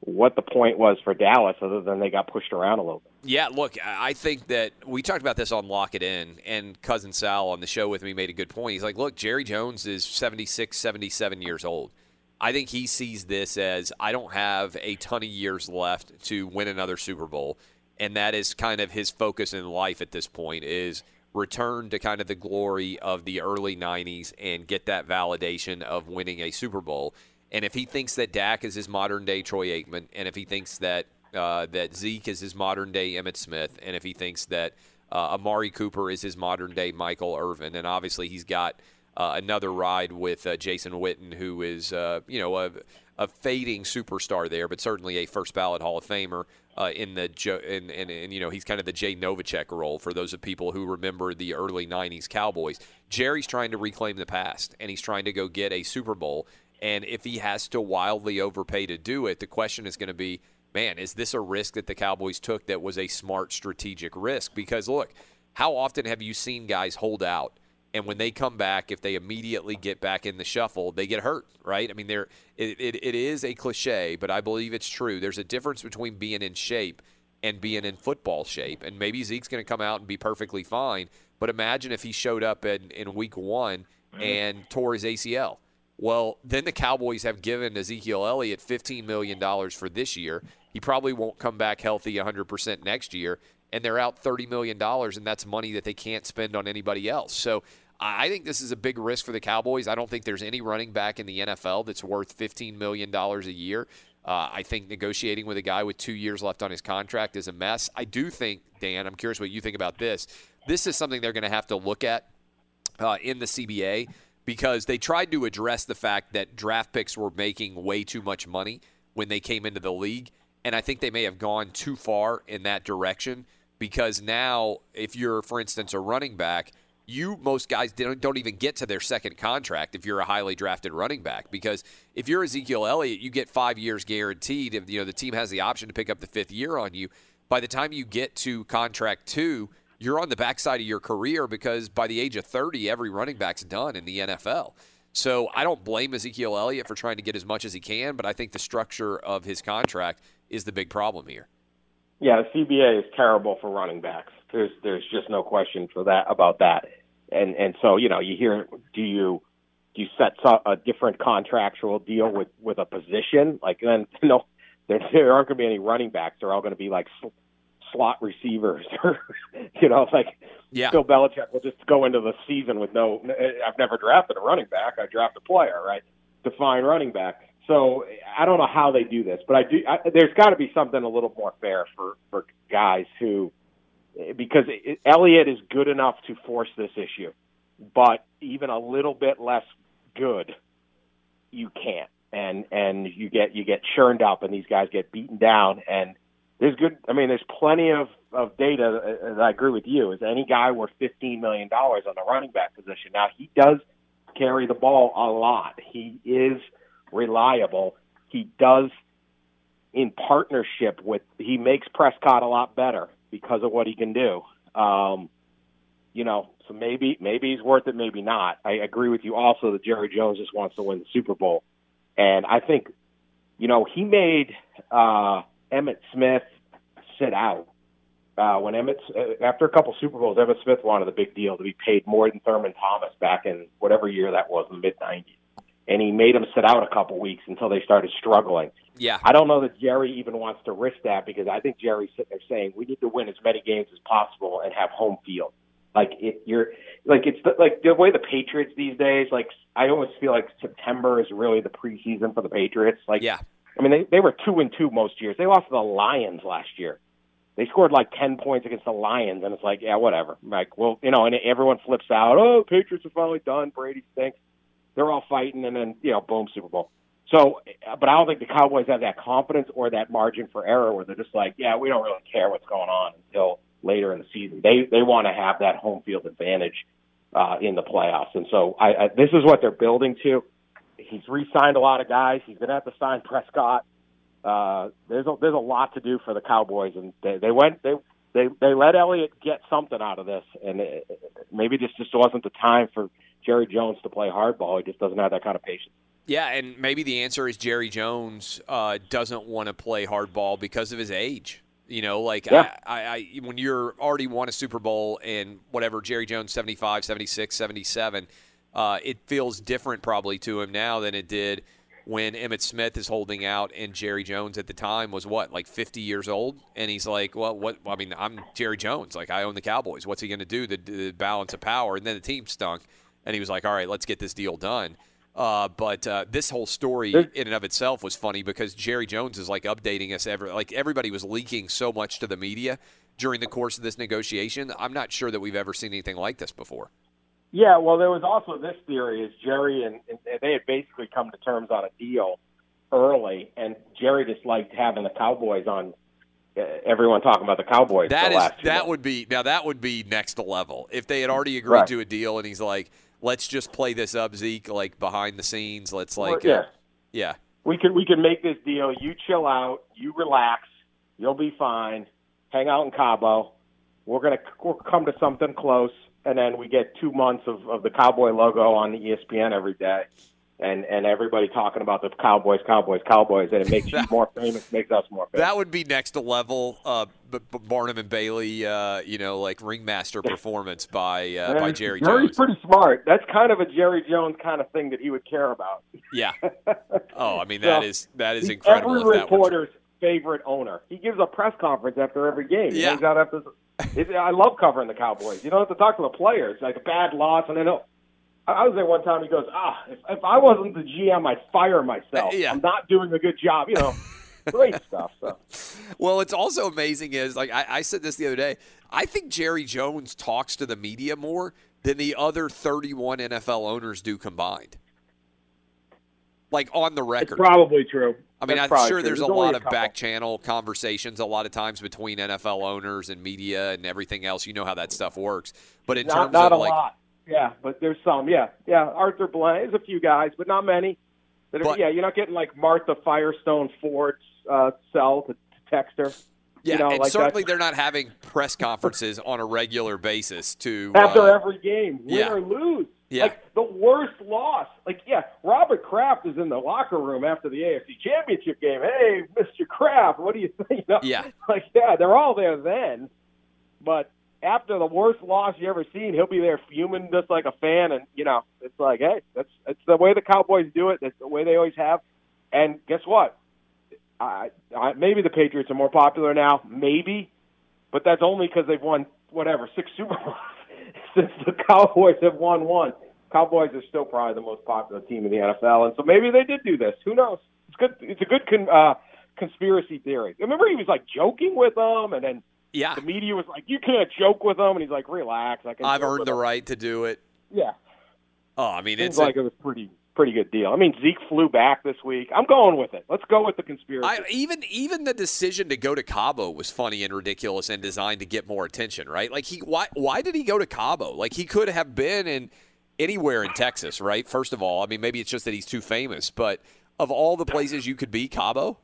what the point was for Dallas, other than they got pushed around a little bit. Yeah, look, I think that we talked about this on Lock It In, and Cousin Sal on the show with me made a good point. He's like, look, Jerry Jones is 76, 77 years old. I think he sees this as I don't have a ton of years left to win another Super Bowl, and that is kind of his focus in life at this point is return to kind of the glory of the early 90s and get that validation of winning a Super Bowl. And if he thinks that Dak is his modern day Troy Aikman, and if he thinks that uh, that Zeke is his modern day Emmitt Smith, and if he thinks that uh, Amari Cooper is his modern day Michael Irvin, and obviously he's got uh, another ride with uh, Jason Witten, who is uh, you know a, a fading superstar there, but certainly a first ballot Hall of Famer uh, in the and, and you know he's kind of the Jay Novacek role for those of people who remember the early '90s Cowboys. Jerry's trying to reclaim the past, and he's trying to go get a Super Bowl. And if he has to wildly overpay to do it, the question is going to be, man, is this a risk that the Cowboys took that was a smart strategic risk? Because look, how often have you seen guys hold out? and when they come back, if they immediately get back in the shuffle, they get hurt, right? I mean, there it, it, it is a cliche, but I believe it's true. There's a difference between being in shape and being in football shape. And maybe Zeke's going to come out and be perfectly fine, but imagine if he showed up in, in week one mm-hmm. and tore his ACL. Well, then the Cowboys have given Ezekiel Elliott $15 million for this year. He probably won't come back healthy 100% next year and they're out $30 million, and that's money that they can't spend on anybody else. So I think this is a big risk for the Cowboys. I don't think there's any running back in the NFL that's worth $15 million a year. Uh, I think negotiating with a guy with two years left on his contract is a mess. I do think, Dan, I'm curious what you think about this. This is something they're going to have to look at uh, in the CBA because they tried to address the fact that draft picks were making way too much money when they came into the league. And I think they may have gone too far in that direction because now, if you're, for instance, a running back, you most guys don't, don't even get to their second contract if you're a highly drafted running back because if you're Ezekiel Elliott, you get five years guaranteed. If you know the team has the option to pick up the fifth year on you, by the time you get to contract two, you're on the backside of your career because by the age of 30, every running back's done in the NFL. So I don't blame Ezekiel Elliott for trying to get as much as he can, but I think the structure of his contract is the big problem here. Yeah, the CBA is terrible for running backs. There's there's just no question for that about that. And and so you know you hear do you do you set a different contractual deal with with a position like then no there there aren't going to be any running backs. They're all going to be like slot receivers or you know like yeah. Bill Belichick will just go into the season with no. I've never drafted a running back. I draft a player, right? Define running back. So I don't know how they do this, but I do. I, there's got to be something a little more fair for for guys who, because it, Elliott is good enough to force this issue, but even a little bit less good, you can't, and and you get you get churned up, and these guys get beaten down, and there's good. I mean, there's plenty of of data. And I agree with you. Is any guy worth 15 million dollars on the running back position? Now he does carry the ball a lot. He is reliable. He does in partnership with he makes Prescott a lot better because of what he can do. Um, you know, so maybe maybe he's worth it, maybe not. I agree with you also that Jerry Jones just wants to win the Super Bowl, and I think, you know, he made uh, Emmitt Smith sit out uh, when Emmitt, after a couple Super Bowls. Emmitt Smith wanted a big deal to be paid more than Thurman Thomas back in whatever year that was in the mid '90s and he made him sit out a couple weeks until they started struggling. Yeah. I don't know that Jerry even wants to risk that because I think Jerry's sitting there saying we need to win as many games as possible and have home field. Like it, you're like it's the, like the way the Patriots these days. Like I always feel like September is really the preseason for the Patriots. Like yeah. I mean they they were two and two most years. They lost to the Lions last year. They scored like ten points against the Lions, and it's like yeah whatever. Like well you know and everyone flips out. Oh Patriots are finally done. Brady stinks they're all fighting, and then you know, boom, Super Bowl. So, but I don't think the Cowboys have that confidence or that margin for error where they're just like, yeah, we don't really care what's going on until later in the season. They they want to have that home field advantage uh, in the playoffs, and so I, I this is what they're building to. He's re-signed a lot of guys. He's going to have to sign Prescott. Uh, there's a, there's a lot to do for the Cowboys, and they, they went they they they let Elliott get something out of this, and it, maybe this just wasn't the time for Jerry Jones to play hardball. He just doesn't have that kind of patience. Yeah, and maybe the answer is Jerry Jones uh, doesn't want to play hardball because of his age. You know, like yeah. I, I, I, when you're already won a Super Bowl and whatever Jerry Jones 75, 76, 77, uh, it feels different probably to him now than it did when Emmitt Smith is holding out and Jerry Jones at the time was what like 50 years old and he's like well what I mean I'm Jerry Jones like I own the Cowboys what's he going to do the, the balance of power and then the team stunk and he was like, "All right, let's get this deal done." Uh, but uh, this whole story in and of itself was funny because Jerry Jones is like updating us every like everybody was leaking so much to the media during the course of this negotiation. I'm not sure that we've ever seen anything like this before. Yeah, well, there was also this theory is Jerry and, and they had basically come to terms on a deal early, and Jerry just liked having the Cowboys on. Uh, everyone talking about the Cowboys. That the is last that would be now that would be next level if they had already agreed Right. to a deal and he's like, let's just play this up, Zeke, like behind the scenes. Let's like, Well, uh, yeah. yeah, we could we could make this deal. You chill out, you relax, you'll be fine. Hang out in Cabo. We're gonna we'll come to something close, and then we get two months of, of the Cowboy logo on the ESPN every day, and and everybody talking about the Cowboys, Cowboys, Cowboys, and it makes you more famous, makes us more famous. that would be next to level. Uh, B- B- Barnum and Bailey, uh, you know, like ringmaster performance by uh, by Jerry Jerry's Jones. pretty smart. That's kind of a Jerry Jones kind of thing that he would care about. Yeah. Oh, I mean that So, is that is incredible. Every that reporter's favorite owner. He gives a press conference after every game. He Yeah. hangs out after. It, I love covering the Cowboys. You don't have to talk to the players. Like a bad loss, and. I I was there one time. He goes, "Ah, if, if I wasn't the GM, I'd fire myself. Yeah. I'm not doing a good job." You know, great stuff. So. Well, it's also amazing is like I, I said this the other day. I think Jerry Jones talks to the media more than the other 31 NFL owners do combined. Like on the It's record. probably true. I mean, That's I'm sure true. there's a lot of back channel conversations a lot of times between NFL owners and media and everything else. You know how that stuff works. But in not, terms not of a like lot. Yeah, but there's some. Yeah, yeah. Arthur Blank, there's a few guys, but not many. That are, But- yeah, you're not getting like Martha Firestone Ford's uh, cell to, to text her. yeah, you know, and like certainly that's- they're not having press conferences on a regular basis to after uh, every game, win yeah. or lose. Yeah. Like the worst loss. Like, yeah, Robert Kraft is in the locker room after the AFC Championship game. Hey, Mr. Kraft, what do you think? You know, Yeah. Like, yeah, they're all there then, but after the worst loss you ever seen, he'll be there fuming just like a fan, and you know, it's like, hey, that's that's the way the Cowboys do it. That's the way they always have. And guess what? I, I maybe the Patriots are more popular now, maybe, but that's only because they've won whatever six Super Bowls since the Cowboys have won one. Cowboys are still probably the most popular team in the NFL, and so maybe they did do this. Who knows? It's good. It's a good con, uh, conspiracy theory. Remember, he was like joking with them, and then Yeah. the media was like, "You can't joke with them," and he's like, "Relax, I can." I've earned the them." right to do it. Yeah, Oh, I mean, seems it's like a, it was pretty pretty good deal. I mean, Zeke flew back this week. I'm going with it. Let's go with the conspiracy. I, even even the decision to go to Cabo was funny and ridiculous and designed to get more attention, right? Like he why why did he go to Cabo? Like he could have been in anywhere in Texas, right? First of all, I mean maybe it's just that he's too famous, but of all the places you could be, Cabo.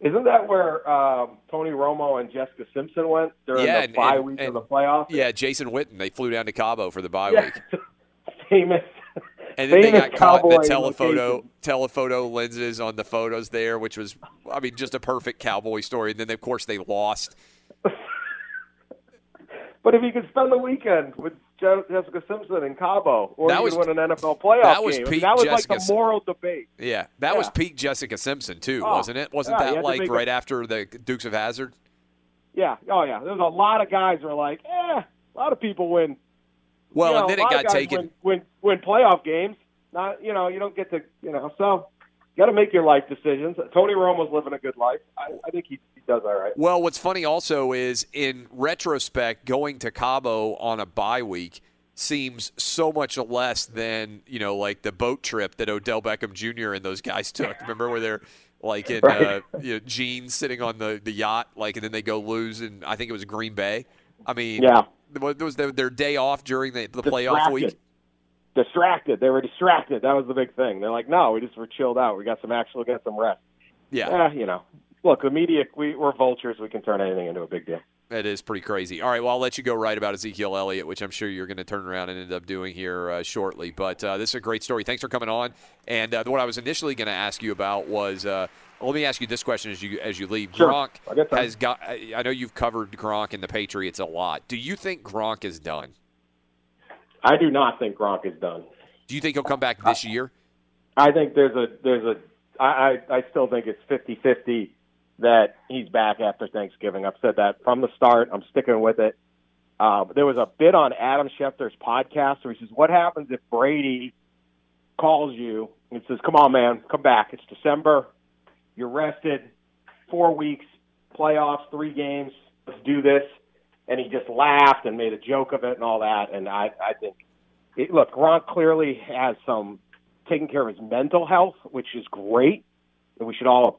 Isn't that where um, Tony Romo and Jessica Simpson went during Yeah, the and- bye and- week and- of the playoffs? Yeah, Jason Witten. They flew down to Cabo for the bye Yeah. week. famous. And then they got caught in the telephoto location. telephoto lenses on the photos there, which was I mean just a perfect cowboy story. And then of course they lost. But if you could spend the weekend with Jessica Simpson in Cabo, or That you was- win an NFL playoff that was game, peak that was Jessica like the moral debate. Yeah, that was peak Jessica Simpson too, Oh, wasn't it? Wasn't yeah, that like make a- right after the Dukes of Hazzard? Yeah, oh yeah. There's a lot of guys who are like, eh. A lot of people win. Well, you know, and then it got taken. Win, win, win playoff games. Not, you know, you don't get to, you know. So, got to make your life decisions. Tony Romo's living a good life. I, I think he, he does all right. Well, what's funny also is in retrospect, going to Cabo on a bye week seems so much less than you know, like the boat trip that Odell Beckham Jr. and those guys took. Remember where they're like in Right. uh, you know, jeans sitting on the, the yacht, like, and then they go lose, and I think it was Green Bay. I mean, Yeah. It was their, their day off during the, the playoff Distracted. week. Distracted. They were distracted. That was the big thing. They're like, no, we just were chilled out. We got some actual, got some rest. Yeah. Eh, you know. Look, the media, we, we're vultures. We can turn anything into a big deal. It is pretty crazy. All right, well, I'll let you go right about Ezekiel Elliott, which I'm sure you're going to turn around and end up doing here uh, shortly. But uh, this is a great story. Thanks for coming on. And uh, what I was initially going to ask you about was uh, let me ask you this question as you as you leave. Sure. Gronk I has got. I I know you've covered Gronk and the Patriots a lot. Do you think Gronk is done? I do not think Gronk is done. Do you think he'll come back this year? I think there's a there's a I I, I still think it's fifty fifty that he's back after Thanksgiving. I've said that from the start. I'm sticking with it. Uh, there was a bit on Adam Schefter's podcast where he says, "What happens if Brady calls you and says, "Come on, man, come back. It's December. You're rested. Four weeks, playoffs, three games. Let's do this." And he just laughed and made a joke of it and all that. And I I think it, look, Gronk clearly has some taking care of his mental health, which is great. And we should all,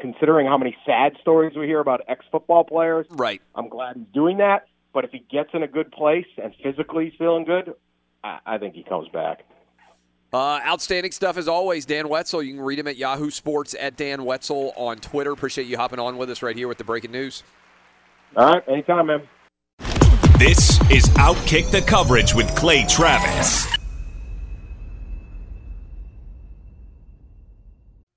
considering how many sad stories we hear about ex football players, Right. I'm glad he's doing that. But if he gets in a good place and physically he's feeling good, I, I think he comes back. Uh, outstanding stuff as always, Dan Wetzel. You can read him at Yahoo Sports at Dan Wetzel on Twitter. Appreciate you hopping on with us right here with the breaking news. All right, anytime, man. This is Outkick the Coverage with Clay Travis.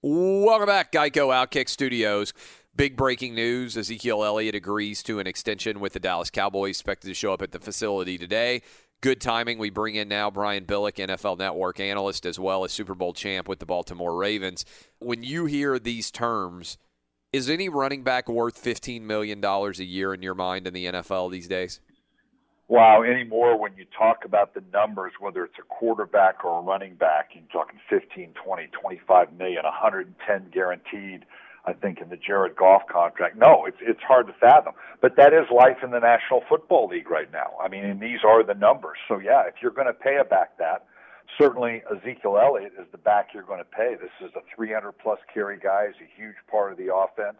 Welcome back, Geico Outkick Studios. Big breaking news Ezekiel Elliott agrees to an extension with the Dallas Cowboys, expected to show up at the facility today. Good timing. We bring in now Brian Billick, NFL Network analyst, as well as Super Bowl champ with the Baltimore Ravens. When you hear these terms, is any running back worth $15 million a year in your mind in the NFL these days? Wow, anymore when you talk about the numbers, whether it's a quarterback or a running back, you're talking 15, 20, 25 million, 110 guaranteed. I think in the Jared Goff contract. No, it's it's hard to fathom. But that is life in the National Football League right now. I mean, and these are the numbers. So yeah, if you're going to pay a back that, certainly Ezekiel Elliott is the back you're going to pay. This is a 300 plus carry guy. He's a huge part of the offense.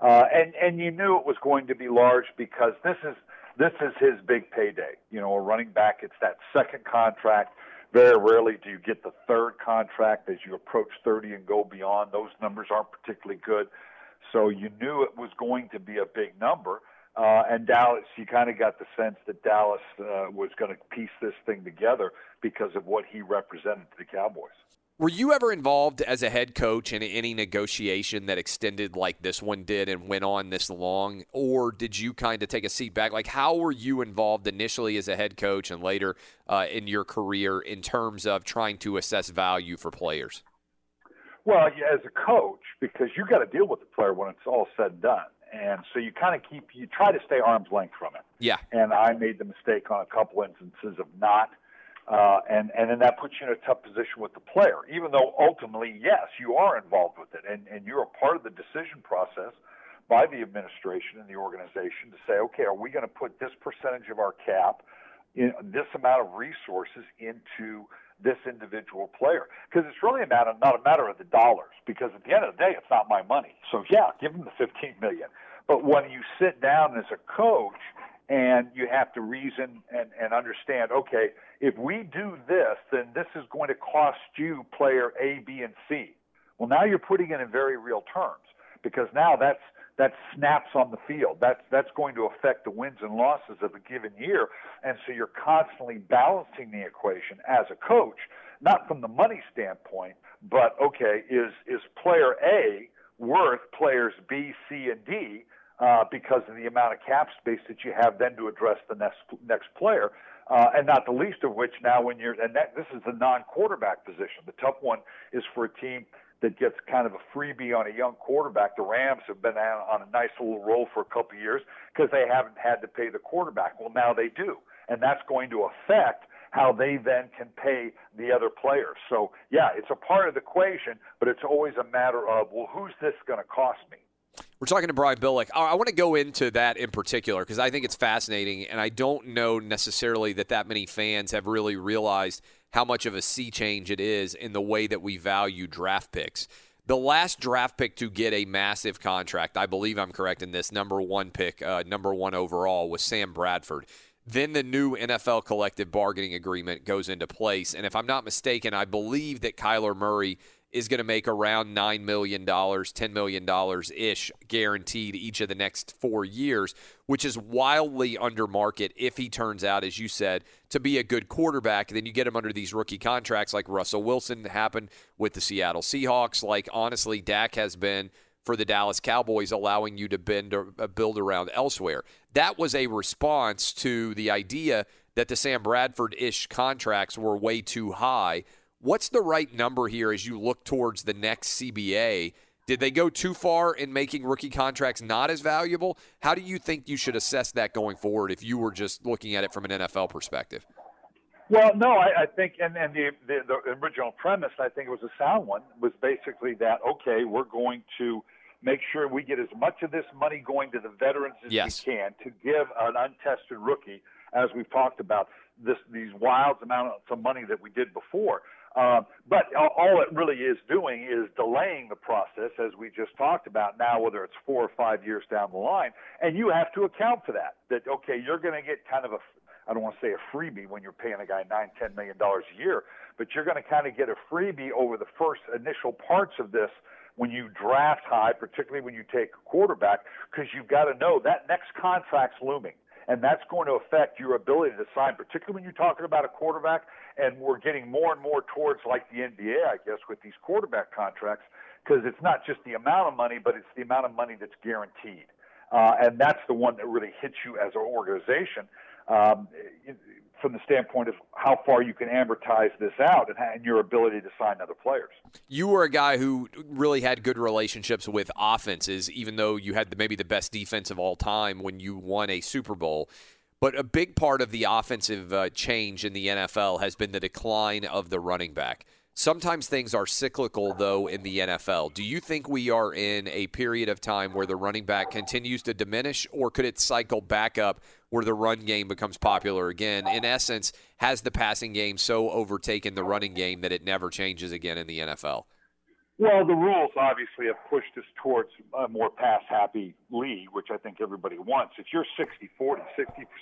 Uh, and and you knew it was going to be large because this is this is his big payday. You know, a running back, it's that second contract. Very rarely do you get the third contract as you approach 30 and go beyond. Those numbers aren't particularly good. So you knew it was going to be a big number. Uh, and Dallas, you kind of got the sense that Dallas uh, was going to piece this thing together because of what he represented to the Cowboys. Were you ever involved as a head coach in any negotiation that extended like this one did and went on this long? Or did you kind of take a seat back? Like, how were you involved initially as a head coach and later uh, in your career in terms of trying to assess value for players? Well, as a coach, because you've got to deal with the player when it's all said and done. And so you kind of keep, you try to stay arm's length from it. Yeah. And I made the mistake on a couple instances of not uh, and and then that puts you in a tough position with the player. Even though ultimately, yes, you are involved with it, and and you're a part of the decision process by the administration and the organization to say, okay, are we going to put this percentage of our cap, in this amount of resources into this individual player? Because it's really a matter, not a matter of the dollars. Because at the end of the day, it's not my money. So yeah, give them the 15 million. But when you sit down as a coach and you have to reason and, and understand, okay, if we do this, then this is going to cost you player A, B, and C. Well, now you're putting it in very real terms because now that's that snaps on the field. That's that's going to affect the wins and losses of a given year, and so you're constantly balancing the equation as a coach, not from the money standpoint, but okay, is is player A worth players B, C, and D? Uh, because of the amount of cap space that you have then to address the next next player. Uh, and not the least of which now when you're and that, this is the non-quarterback position. The tough one is for a team that gets kind of a freebie on a young quarterback. The Rams have been on a nice little roll for a couple of years because they haven't had to pay the quarterback. Well, now they do, and that's going to affect how they then can pay the other players. So yeah, it's a part of the equation, but it's always a matter of well, who's this going to cost me? We're talking to Brian Billick. I want to go into that in particular because I think it's fascinating, and I don't know necessarily that that many fans have really realized how much of a sea change it is in the way that we value draft picks. The last draft pick to get a massive contract, I believe I'm correct in this, number one pick, uh, number one overall, was Sam Bradford. Then the new NFL collective bargaining agreement goes into place. And if I'm not mistaken, I believe that Kyler Murray is going to make around $9 million, $10 million ish guaranteed each of the next four years, which is wildly under market if he turns out, as you said, to be a good quarterback. Then you get him under these rookie contracts like Russell Wilson happened with the Seattle Seahawks, like honestly, Dak has been for the Dallas Cowboys, allowing you to bend or uh, build around elsewhere. That was a response to the idea that the Sam Bradford ish contracts were way too high What's the right number here as you look towards the next CBA? Did they go too far in making rookie contracts not as valuable? How do you think you should assess that going forward if you were just looking at it from an NFL perspective? Well, no, I, I think, and, and the, the, the original premise, I think it was a sound one, was basically that, okay, we're going to make sure we get as much of this money going to the veterans as yes. we can to give an untested rookie, as we've talked about, this, these wild amounts of money that we did before. Uh, but all it really is doing is delaying the process, as we just talked about now, whether it's four or five years down the line. And you have to account for that. That, okay, you're going to get kind of a, I don't want to say a freebie when you're paying a guy nine, ten million dollars a year, but you're going to kind of get a freebie over the first initial parts of this when you draft high, particularly when you take a quarterback, because you've got to know that next contract's looming and that's going to affect your ability to sign, particularly when you're talking about a quarterback. And we're getting more and more towards like the NBA, I guess, with these quarterback contracts. because it's not just the amount of money, but it's the amount of money that's guaranteed. Uh, and that's the one that really hits you as an organization um, from the standpoint of how far you can amortize this out and, and your ability to sign other players. You were a guy who really had good relationships with offenses, even though you had the, maybe the best defense of all time when you won a Super Bowl. But a big part of the offensive uh, change in the NFL has been the decline of the running back. Sometimes things are cyclical, though, in the NFL. Do you think we are in a period of time where the running back continues to diminish, or could it cycle back up where the run game becomes popular again? In essence, has the passing game so overtaken the running game that it never changes again in the NFL? Well, the rules obviously have pushed us towards a more pass happy league, which I think everybody wants. If you're 60 40,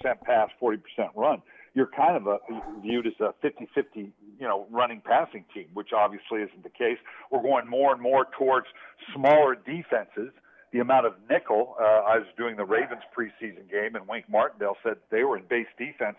60% pass, 40% run, you're kind of a, viewed as a 50 50, you know, running passing team, which obviously isn't the case. We're going more and more towards smaller defenses. The amount of nickel, uh, I was doing the Ravens preseason game, and Wink Martindale said they were in base defense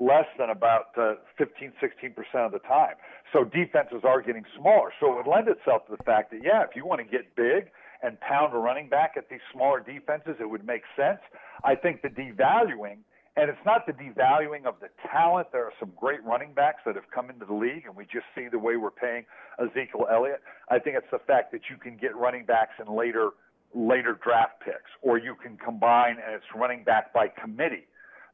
less than about uh, 15, 16% of the time. So defenses are getting smaller. So it would lend itself to the fact that, yeah, if you want to get big and pound a running back at these smaller defenses, it would make sense. I think the devaluing, and it's not the devaluing of the talent. There are some great running backs that have come into the league, and we just see the way we're paying Ezekiel Elliott. I think it's the fact that you can get running backs in later later draft picks, or you can combine and it's running back by committee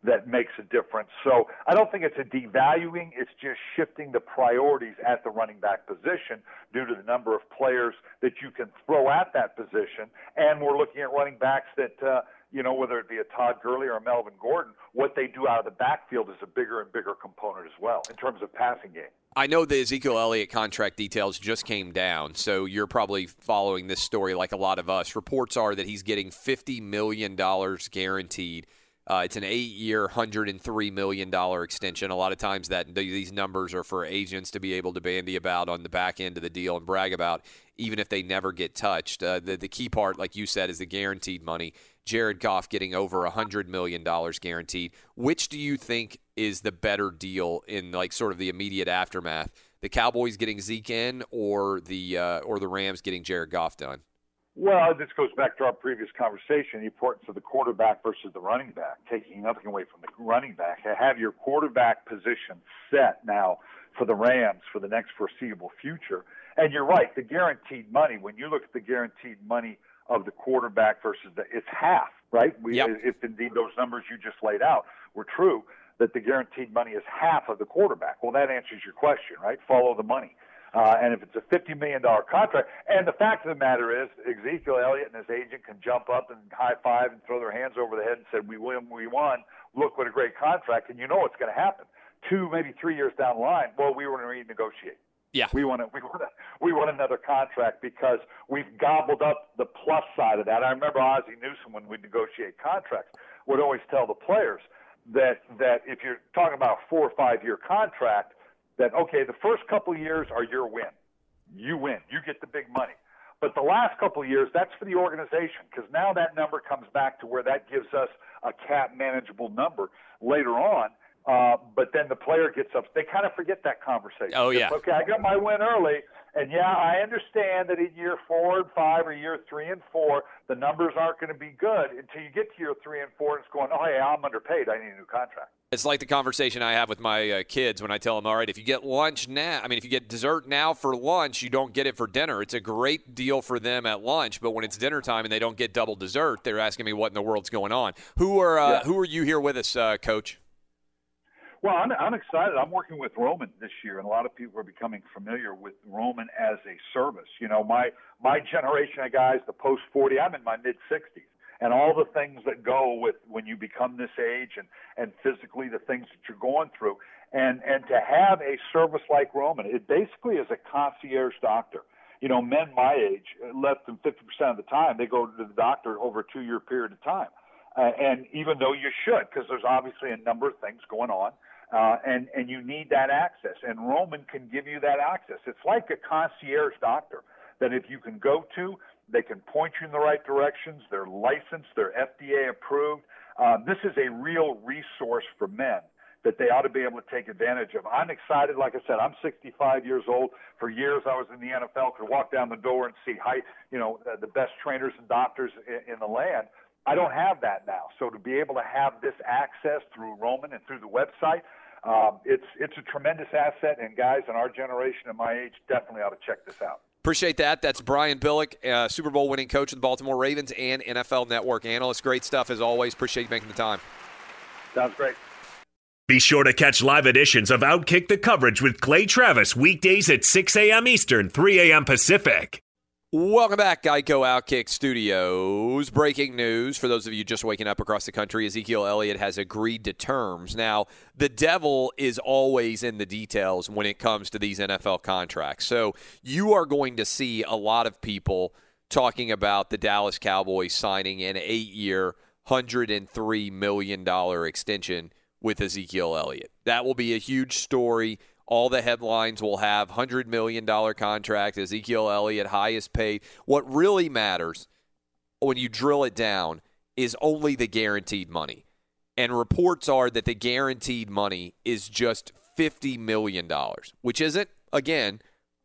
that makes a difference. So I don't think it's a devaluing, it's just shifting the priorities at the running back position due to the number of players that you can throw at that position. And we're looking at running backs that, uh, you know, whether it be a Todd Gurley or a Melvin Gordon, what they do out of the backfield is a bigger and bigger component as well in terms of passing game. I know the Ezekiel Elliott contract details just came down, so you're probably following this story like a lot of us. Reports are that he's getting $50 million guaranteed uh, it's an eight-year, $103 million extension. A lot of times that these numbers are for agents to be able to bandy about on the back end of the deal and brag about, even if they never get touched. Uh, the, the key part, like you said, is the guaranteed money. Jared Goff getting over $100 million guaranteed. Which do you think is the better deal in like sort of the immediate aftermath? The Cowboys getting Zeke in or the, uh, or the Rams getting Jared Goff done? Well, this goes back to our previous conversation, the importance of the quarterback versus the running back, taking nothing away from the running back. Have your quarterback position set now for the Rams for the next foreseeable future. And you're right, the guaranteed money, when you look at the guaranteed money of the quarterback versus the, it's half, right? We, yep. If indeed those numbers you just laid out were true, that the guaranteed money is half of the quarterback. Well, that answers your question, right? Follow the money. Uh, and if it's a $50 million contract, and the fact of the matter is, Ezekiel Elliott and his agent can jump up and high five and throw their hands over the head and say, "We win, we won. Look what a great contract!" And you know what's going to happen. Two, maybe three years down the line, well, we want to renegotiate. Yeah, we want to, we want to, we want another contract because we've gobbled up the plus side of that. I remember Ozzie Newsome when we negotiate contracts would always tell the players that that if you're talking about a four or five year contract that okay, the first couple of years are your win. You win. You get the big money. But the last couple of years, that's for the organization because now that number comes back to where that gives us a cap manageable number later on. Uh, but then the player gets up. They kind of forget that conversation. Oh yeah. okay, I got my win early. And yeah, I understand that in year four and five or year three and four, the numbers aren't going to be good until you get to year three and four and it's going, oh, hey, I'm underpaid. I need a new contract. It's like the conversation I have with my uh, kids when I tell them, all right, if you get lunch now, I mean, if you get dessert now for lunch, you don't get it for dinner. It's a great deal for them at lunch, but when it's dinner time and they don't get double dessert, they're asking me what in the world's going on. Who are uh, yeah. who are you here with us, uh, Coach? Well, I'm, I'm excited. I'm working with Roman this year, and a lot of people are becoming familiar with Roman as a service. You know, my my generation of guys, the post 40, I'm in my mid 60s, and all the things that go with when you become this age, and and physically the things that you're going through, and and to have a service like Roman, it basically is a concierge doctor. You know, men my age, less than 50% of the time, they go to the doctor over a two year period of time. Uh, and even though you should, because there's obviously a number of things going on uh, and and you need that access. And Roman can give you that access. It's like a concierge doctor that if you can go to, they can point you in the right directions. They're licensed. They're FDA approved. Uh, this is a real resource for men that they ought to be able to take advantage of. I'm excited. Like I said, I'm 65 years old. For years, I was in the NFL, could walk down the door and see high, you know, the best trainers and doctors in, in the land. I don't have that now. So to be able to have this access through Roman and through the website, um, it's it's a tremendous asset. And guys in our generation and my age definitely ought to check this out. Appreciate that. That's Brian Billick, uh, Super Bowl winning coach of the Baltimore Ravens and NFL Network analyst. Great stuff as always. Appreciate you making the time. Sounds great. Be sure to catch live editions of Outkick the coverage with Clay Travis weekdays at 6 a.m. Eastern, 3 a.m. Pacific. Welcome back, Geico Outkick Studios. Breaking news for those of you just waking up across the country Ezekiel Elliott has agreed to terms. Now, the devil is always in the details when it comes to these NFL contracts. So, you are going to see a lot of people talking about the Dallas Cowboys signing an eight year, $103 million extension with Ezekiel Elliott. That will be a huge story. All the headlines will have $100 million contract, Ezekiel Elliott, highest paid. What really matters when you drill it down is only the guaranteed money. And reports are that the guaranteed money is just $50 million, which isn't, again,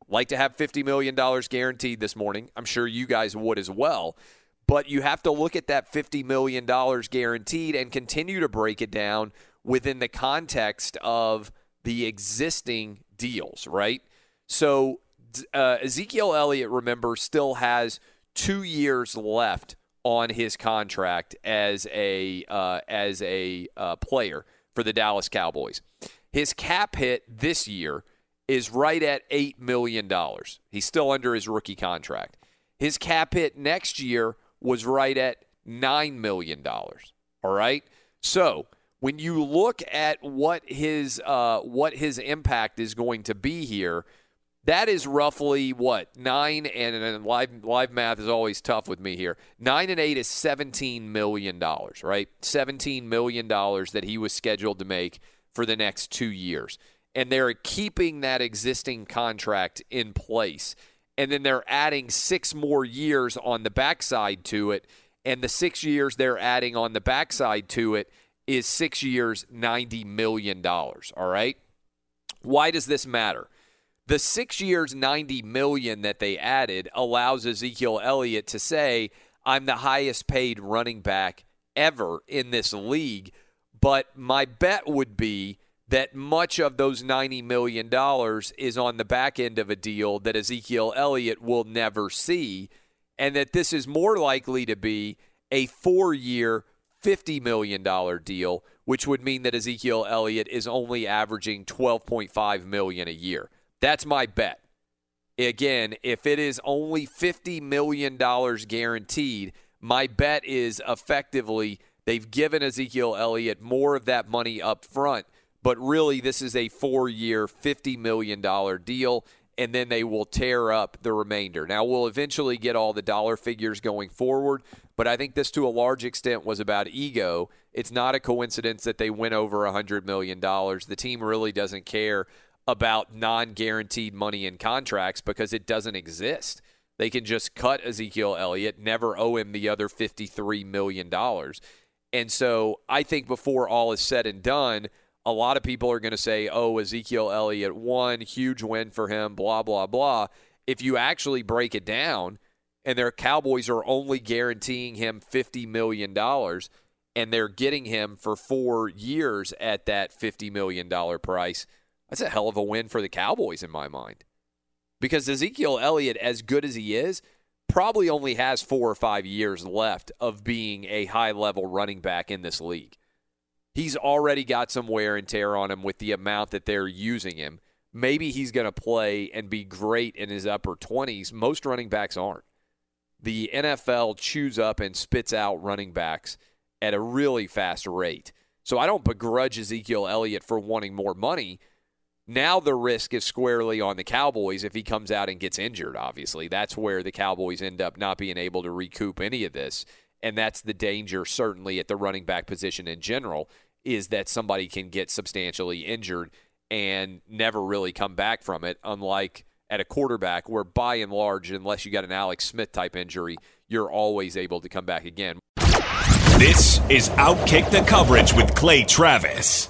like to have $50 million guaranteed this morning. I'm sure you guys would as well. But you have to look at that $50 million guaranteed and continue to break it down within the context of the existing deals, right? So uh, Ezekiel Elliott, remember, still has two years left on his contract as a uh, as a uh, player for the Dallas Cowboys. His cap hit this year is right at eight million dollars. He's still under his rookie contract. His cap hit next year was right at nine million dollars. All right, so when you look at what his uh, what his impact is going to be here, that is roughly what nine and, and live live math is always tough with me here. Nine and eight is seventeen million dollars, right? Seventeen million dollars that he was scheduled to make for the next two years, and they're keeping that existing contract in place, and then they're adding six more years on the backside to it, and the six years they're adding on the backside to it is six years, $90 million. All right. Why does this matter? The six years, 90 million that they added allows Ezekiel Elliott to say, I'm the highest paid running back ever in this league. But my bet would be that much of those $90 million is on the back end of a deal that Ezekiel Elliott will never see, and that this is more likely to be a four year, $50 million deal, which would mean that Ezekiel Elliott is only averaging $12.5 million a year. That's my bet. Again, if it is only $50 million guaranteed, my bet is effectively they've given Ezekiel Elliott more of that money up front, but really this is a four year, $50 million deal and then they will tear up the remainder. Now, we'll eventually get all the dollar figures going forward, but I think this to a large extent was about ego. It's not a coincidence that they went over $100 million. The team really doesn't care about non guaranteed money in contracts because it doesn't exist. They can just cut Ezekiel Elliott, never owe him the other $53 million. And so I think before all is said and done, a lot of people are going to say, oh, Ezekiel Elliott won, huge win for him, blah, blah, blah. If you actually break it down, and their Cowboys are only guaranteeing him $50 million, and they're getting him for four years at that $50 million price, that's a hell of a win for the Cowboys in my mind. Because Ezekiel Elliott, as good as he is, probably only has four or five years left of being a high level running back in this league he's already got some wear and tear on him with the amount that they're using him. Maybe he's going to play and be great in his upper 20s. Most running backs aren't. The NFL chews up and spits out running backs at a really fast rate. So I don't begrudge Ezekiel Elliott for wanting more money. Now the risk is squarely on the Cowboys if he comes out and gets injured, obviously. That's where the Cowboys end up not being able to recoup any of this and that's the danger certainly at the running back position in general is that somebody can get substantially injured and never really come back from it unlike at a quarterback where by and large unless you got an Alex Smith type injury you're always able to come back again. This is outkick the coverage with clay travis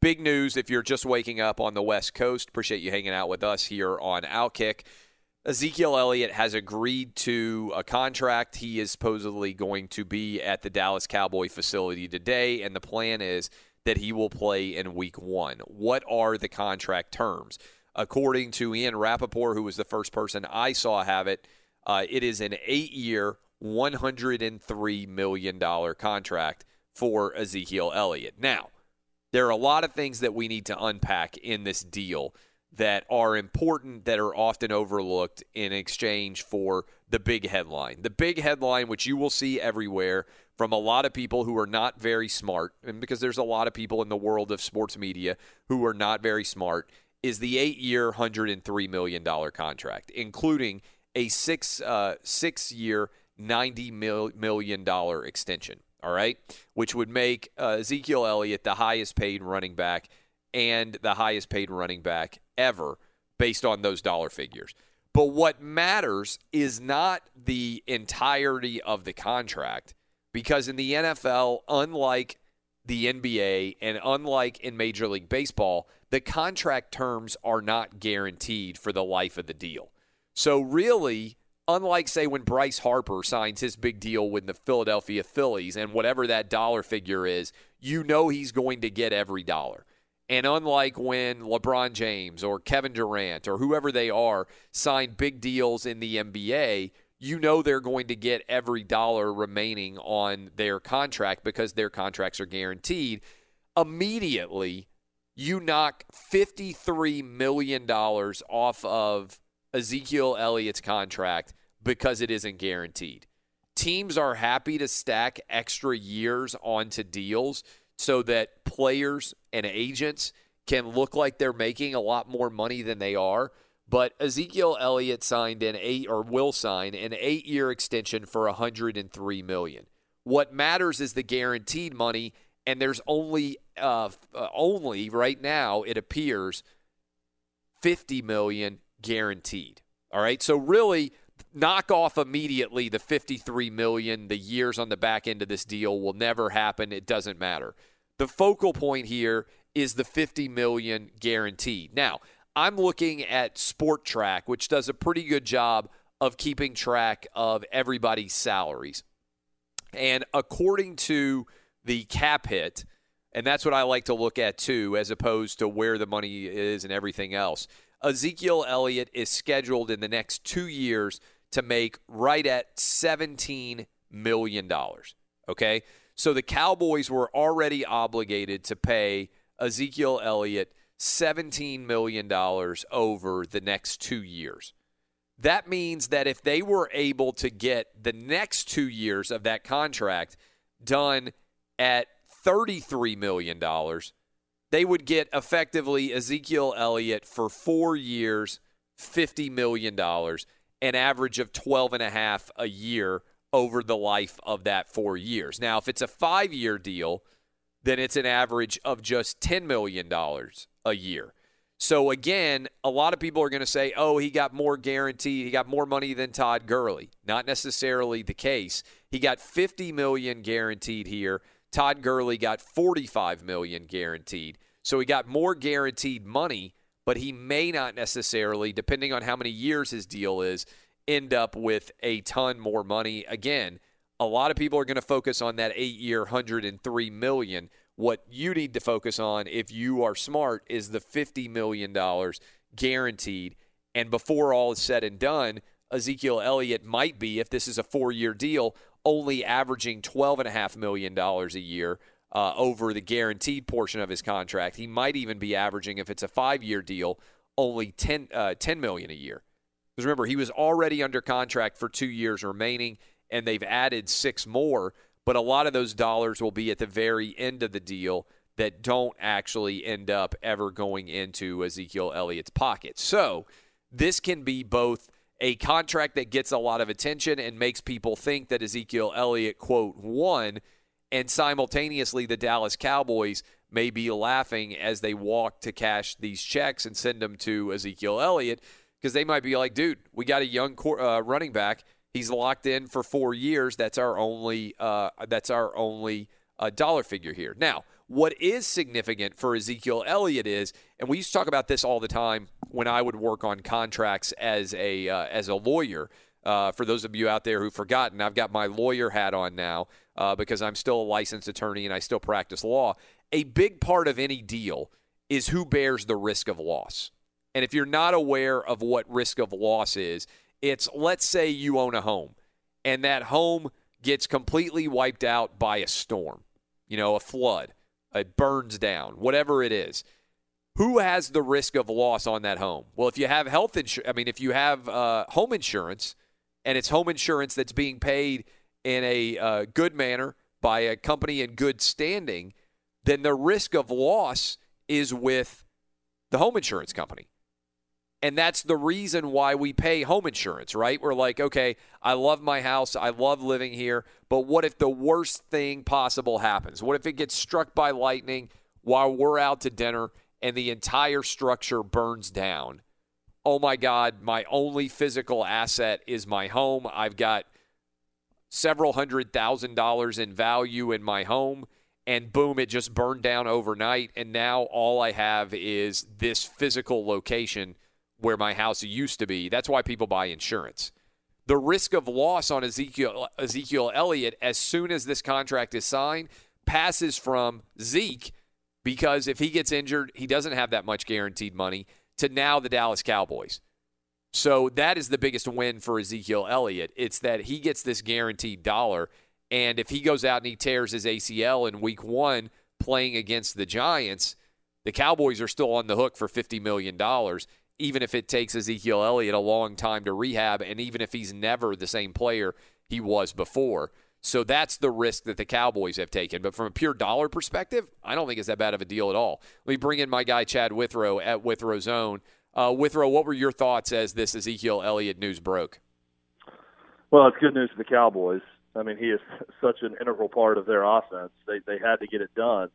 Big news if you're just waking up on the West Coast. Appreciate you hanging out with us here on Outkick. Ezekiel Elliott has agreed to a contract. He is supposedly going to be at the Dallas Cowboy facility today, and the plan is that he will play in week one. What are the contract terms? According to Ian Rapoport, who was the first person I saw have it, uh, it is an eight year, $103 million contract for Ezekiel Elliott. Now, there are a lot of things that we need to unpack in this deal that are important that are often overlooked in exchange for the big headline. The big headline, which you will see everywhere from a lot of people who are not very smart, and because there's a lot of people in the world of sports media who are not very smart, is the eight year, $103 million contract, including a six, uh, six year, $90 million extension. All right. Which would make uh, Ezekiel Elliott the highest paid running back and the highest paid running back ever based on those dollar figures. But what matters is not the entirety of the contract because in the NFL, unlike the NBA and unlike in Major League Baseball, the contract terms are not guaranteed for the life of the deal. So, really, unlike, say, when Bryce Harper signs his big deal with the Philadelphia Phillies and whatever that dollar figure is, you know he's going to get every dollar. And unlike when LeBron James or Kevin Durant or whoever they are sign big deals in the NBA, you know they're going to get every dollar remaining on their contract because their contracts are guaranteed. Immediately, you knock $53 million off of Ezekiel Elliott's contract because it isn't guaranteed. Teams are happy to stack extra years onto deals so that players and agents can look like they're making a lot more money than they are. But Ezekiel Elliott signed an eight or will sign an eight-year extension for 103 million. What matters is the guaranteed money, and there's only uh, only right now it appears 50 million guaranteed. All right, so really knock off immediately the 53 million the years on the back end of this deal will never happen. It doesn't matter. The focal point here is the 50 million guaranteed. Now i'm looking at Spotrac, which does a pretty good job of keeping track of everybody's salaries. And according to the cap hit and that's what i like to look at too as opposed to where the money is and everything else ezekiel elliott is scheduled in the next two years to make right at $17 million. Okay? So the Cowboys were already obligated to pay Ezekiel Elliott $17 million over the next two years. That means that if they were able to get the next two years of that contract done at $33 million, they would get effectively Ezekiel Elliott for four years, $50 million an average of 12 and a half a year over the life of that 4 years. Now, if it's a 5-year deal, then it's an average of just $10 million a year. So again, a lot of people are going to say, "Oh, he got more guaranteed. He got more money than Todd Gurley." Not necessarily the case. He got 50 million guaranteed here. Todd Gurley got 45 million guaranteed. So he got more guaranteed money, but he may not necessarily, depending on how many years his deal is, end up with a ton more money. Again, a lot of people are going to focus on that eight year, 103 million. What you need to focus on, if you are smart, is the $50 million guaranteed. And before all is said and done, Ezekiel Elliott might be, if this is a four year deal, only averaging $12.5 million a year uh, over the guaranteed portion of his contract. He might even be averaging, if it's a five year deal, only 10, uh, 10 million a year. Because remember, he was already under contract for two years remaining, and they've added six more. But a lot of those dollars will be at the very end of the deal that don't actually end up ever going into Ezekiel Elliott's pocket. So this can be both a contract that gets a lot of attention and makes people think that Ezekiel Elliott, quote, won – and simultaneously, the Dallas Cowboys may be laughing as they walk to cash these checks and send them to Ezekiel Elliott because they might be like, dude, we got a young uh, running back. He's locked in for four years. That's our only. Uh, that's our only uh, dollar figure here. Now, what is significant for Ezekiel Elliott is, and we used to talk about this all the time when I would work on contracts as a uh, as a lawyer. Uh, for those of you out there who've forgotten, I've got my lawyer hat on now uh, because I'm still a licensed attorney and I still practice law. A big part of any deal is who bears the risk of loss. And if you're not aware of what risk of loss is, it's let's say you own a home and that home gets completely wiped out by a storm, you know, a flood, it burns down, whatever it is. Who has the risk of loss on that home? Well, if you have health insurance, I mean, if you have uh, home insurance, and it's home insurance that's being paid in a uh, good manner by a company in good standing, then the risk of loss is with the home insurance company. And that's the reason why we pay home insurance, right? We're like, okay, I love my house. I love living here. But what if the worst thing possible happens? What if it gets struck by lightning while we're out to dinner and the entire structure burns down? Oh my God, my only physical asset is my home. I've got several hundred thousand dollars in value in my home. And boom, it just burned down overnight. And now all I have is this physical location where my house used to be. That's why people buy insurance. The risk of loss on Ezekiel Ezekiel Elliott as soon as this contract is signed passes from Zeke because if he gets injured, he doesn't have that much guaranteed money to now the Dallas Cowboys. So that is the biggest win for Ezekiel Elliott. It's that he gets this guaranteed dollar and if he goes out and he tears his ACL in week 1 playing against the Giants, the Cowboys are still on the hook for $50 million even if it takes Ezekiel Elliott a long time to rehab, and even if he's never the same player he was before. So that's the risk that the Cowboys have taken. But from a pure dollar perspective, I don't think it's that bad of a deal at all. Let me bring in my guy, Chad Withrow at Withrow Zone. Uh, Withrow, what were your thoughts as this Ezekiel Elliott news broke? Well, it's good news for the Cowboys. I mean, he is such an integral part of their offense. They they had to get it done,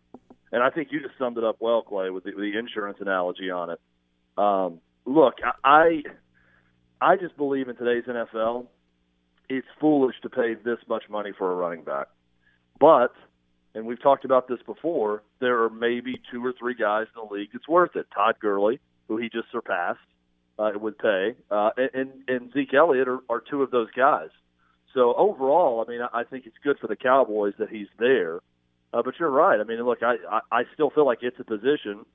and I think you just summed it up well, Clay, with the, the insurance analogy on it. Um, look, I I just believe in today's NFL, it's foolish to pay this much money for a running back. But, and we've talked about this before, there are maybe two or three guys in the league it's worth it. Todd Gurley, who he just surpassed, uh, would pay, uh, and and Zeke Elliott are, are two of those guys. So overall, I mean, I think it's good for the Cowboys that he's there. Uh, but you're right. I mean, look, I, I I still feel like it's a position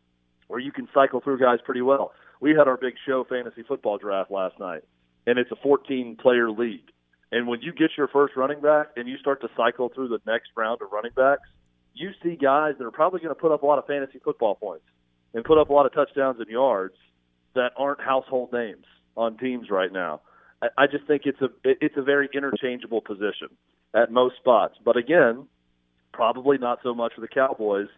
where you can cycle through guys pretty well we had our big show fantasy football draft last night, and it's a 14 player league. And when you get your first running back and you start to cycle through the next round of running backs, you see guys that are probably going to put up a lot of fantasy football points and put up a lot of touchdowns and yards that aren't household names on teams right now. I, I just think it's a it's a very interchangeable position at most spots. But again, probably not so much for the Cowboys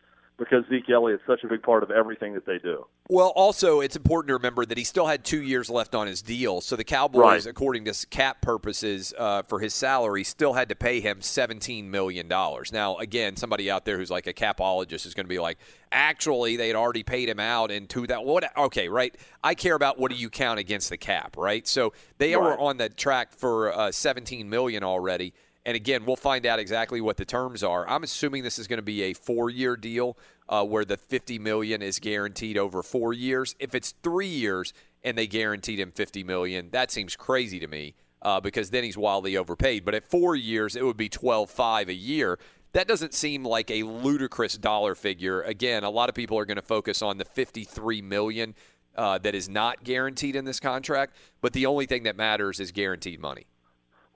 because Zeke Elliott's such a big part of everything that they do. Well, also, it's important to remember that he still had two years left on his deal. So the Cowboys, right. according to cap purposes uh, for his salary, still had to pay him $17 million. Now, again, somebody out there who's like a capologist is going to be like, actually, they had already paid him out in 2000. What? Okay, right. I care about what do you count against the cap, right? So they right. were on the track for uh, 17 million already. And again, we'll find out exactly what the terms are. I'm assuming this is going to be a four-year deal uh, where the 50 million is guaranteed over four years. If it's three years and they guaranteed him 50 million, that seems crazy to me uh, because then he's wildly overpaid. But at four years, it would be 12.5 a year. That doesn't seem like a ludicrous dollar figure. Again, a lot of people are going to focus on the 53 million uh, that is not guaranteed in this contract. But the only thing that matters is guaranteed money.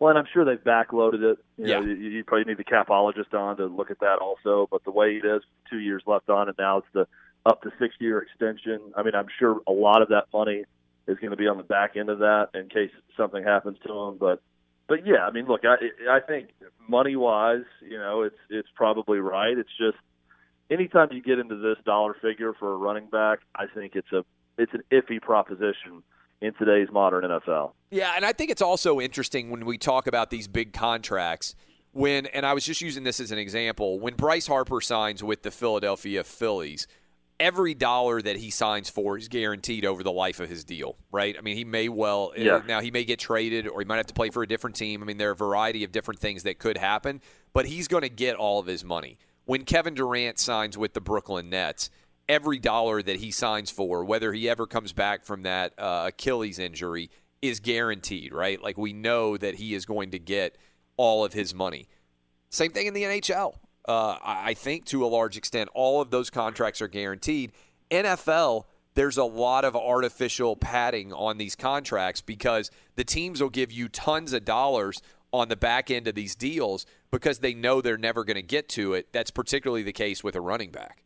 Well, and I'm sure they've backloaded it. You yeah. Know, you, you probably need the capologist on to look at that also. But the way it is, two years left on it now, it's the up to six year extension. I mean, I'm sure a lot of that money is going to be on the back end of that in case something happens to him. But but yeah, I mean, look, I I think money wise, you know, it's it's probably right. It's just anytime you get into this dollar figure for a running back, I think it's a it's an iffy proposition in today's modern NFL. Yeah, and I think it's also interesting when we talk about these big contracts. When and I was just using this as an example, when Bryce Harper signs with the Philadelphia Phillies, every dollar that he signs for is guaranteed over the life of his deal, right? I mean, he may well uh, yeah. now he may get traded or he might have to play for a different team. I mean, there are a variety of different things that could happen, but he's going to get all of his money. When Kevin Durant signs with the Brooklyn Nets, every dollar that he signs for, whether he ever comes back from that uh, Achilles injury, is guaranteed, right? Like we know that he is going to get all of his money. Same thing in the NHL. Uh, I think to a large extent, all of those contracts are guaranteed. NFL, there's a lot of artificial padding on these contracts because the teams will give you tons of dollars on the back end of these deals because they know they're never going to get to it. That's particularly the case with a running back.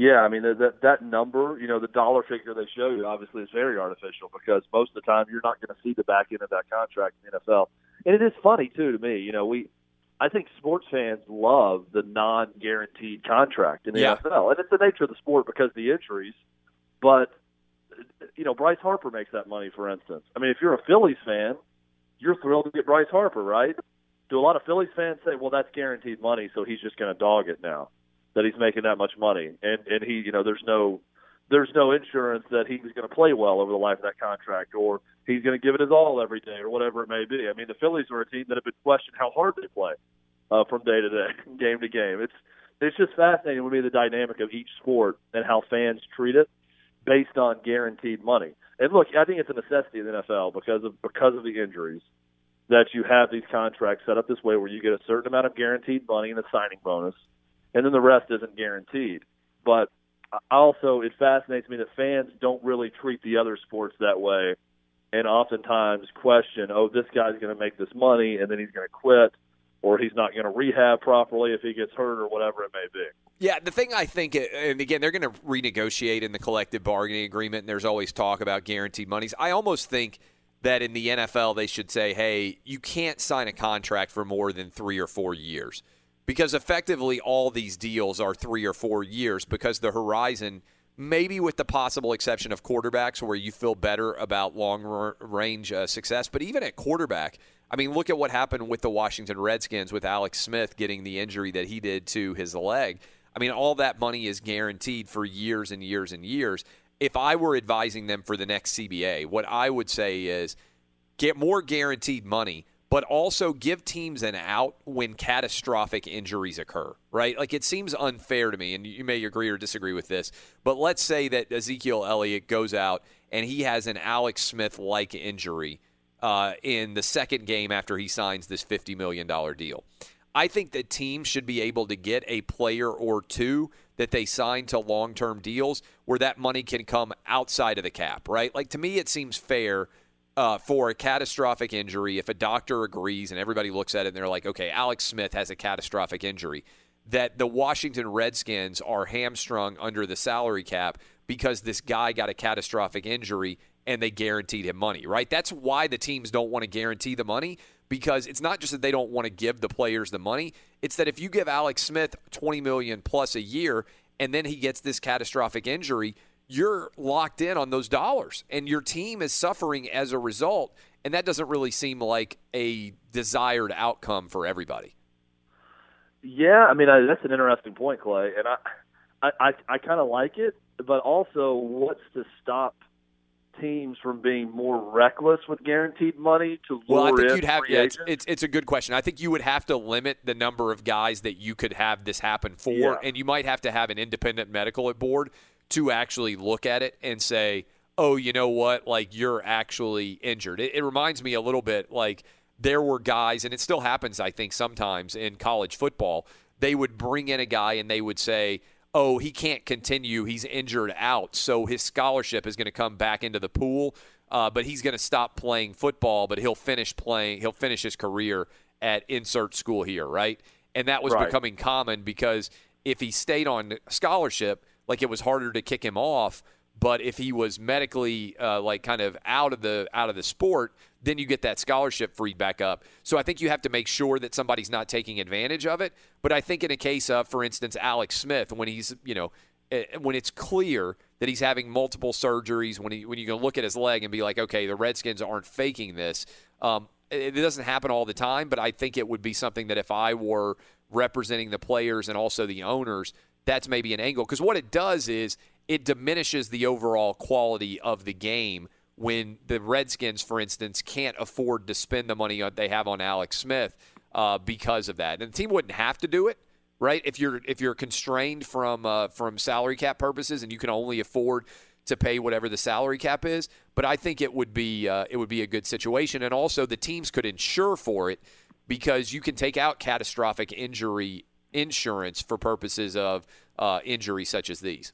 Yeah, I mean that that, number, you know, the dollar figure they show you obviously is very artificial because most of the time you're not going to see the back end of that contract in the NFL. And it is funny too to me, you know, we I think sports fans love the non-guaranteed contract in the Yeah. NFL, and it's the nature of the sport because of the injuries. But you know, Bryce Harper makes that money, for instance. I mean, if you're a Phillies fan, you're thrilled to get Bryce Harper, right? Do a lot of Phillies fans say, "Well, that's guaranteed money, so he's just going to dog it now that he's making that much money?" And and he, you know, there's no there's no insurance that he's going to play well over the life of that contract, or he's going to give it his all every day, or whatever it may be. I mean, the Phillies are a team that have been questioned how hard they play uh, from day to day, game to game. It's it's just fascinating to me the dynamic of each sport and how fans treat it based on guaranteed money. And look, I think it's a necessity in the NFL because of because of the injuries that you have these contracts set up this way where you get a certain amount of guaranteed money and a signing bonus, and then the rest isn't guaranteed. But also, it fascinates me that fans don't really treat the other sports that way, and oftentimes question, "Oh, this guy's going to make this money, and then he's going to quit." Or he's not going to rehab properly if he gets hurt, or whatever it may be. Yeah, the thing I think, and again, they're going to renegotiate in the collective bargaining agreement, and there's always talk about guaranteed monies. I almost think that in the NFL, they should say, hey, you can't sign a contract for more than three or four years. Because effectively, all these deals are three or four years because the horizon, maybe with the possible exception of quarterbacks where you feel better about long r- range uh, success, but even at quarterback, I mean, look at what happened with the Washington Redskins with Alex Smith getting the injury that he did to his leg. I mean, all that money is guaranteed for years and years and years. If I were advising them for the next CBA, what I would say is get more guaranteed money, but also give teams an out when catastrophic injuries occur, right? Like it seems unfair to me, and you may agree or disagree with this, but let's say that Ezekiel Elliott goes out and he has an Alex Smith like injury uh, in the second game after he signs this $50 million deal. I think that teams should be able to get a player or two that they sign to long term deals where that money can come outside of the cap, right? Like to me, it seems fair uh, for a catastrophic injury if a doctor agrees and everybody looks at it and they're like, okay, Alex Smith has a catastrophic injury, that the Washington Redskins are hamstrung under the salary cap because this guy got a catastrophic injury and they guaranteed him money, right? That's why the teams don't want to guarantee the money because it's not just that they don't want to give the players the money, it's that if you give Alex Smith 20 million plus a year and then he gets this catastrophic injury, you're locked in on those dollars and your team is suffering as a result and that doesn't really seem like a desired outcome for everybody. Yeah, I mean I, that's an interesting point, Clay, and I I I, I kind of like it, but also what's to stop teams from being more reckless with guaranteed money to lure Well, I think in you'd have. Yeah, it's, it's it's a good question. I think you would have to limit the number of guys that you could have this happen for, Yeah. and you might have to have an independent medical board to actually look at it and say, "Oh, you know what? Like you're actually injured." It, it reminds me a little bit like there were guys, and it still happens. I think sometimes in college football, they would bring in a guy and they would say. Oh, he can't continue. He's injured out. So his scholarship is going to come back into the pool uh, but he's going to stop playing football, but he'll finish playing. He'll finish his career at insert school here, right? And that was Right. becoming common because if he stayed on scholarship, like it was harder to kick him off. But if he was medically uh, like kind of out of the out of the sport, then you get that scholarship freed back up. So I think you have to make sure that somebody's not taking advantage of it. But I think in a case of, for instance, Alex Smith, when he's you know eh, when it's clear that he's having multiple surgeries, when he when you can look at his leg and be like, okay, the Redskins aren't faking this. Um, it, it doesn't happen all the time, but I think it would be something that if I were representing the players and also the owners, that's maybe an angle. Because what it does is it diminishes the overall quality of the game when the Redskins, for instance, can't afford to spend the money they have on Alex Smith uh, because of that. And the team wouldn't have to do it, right? If you're if you're constrained from uh, from salary cap purposes and you can only afford to pay whatever the salary cap is, but I think it would be uh, it would be a good situation, and also the teams could insure for it because you can take out catastrophic injury insurance for purposes of uh, injuries such as these.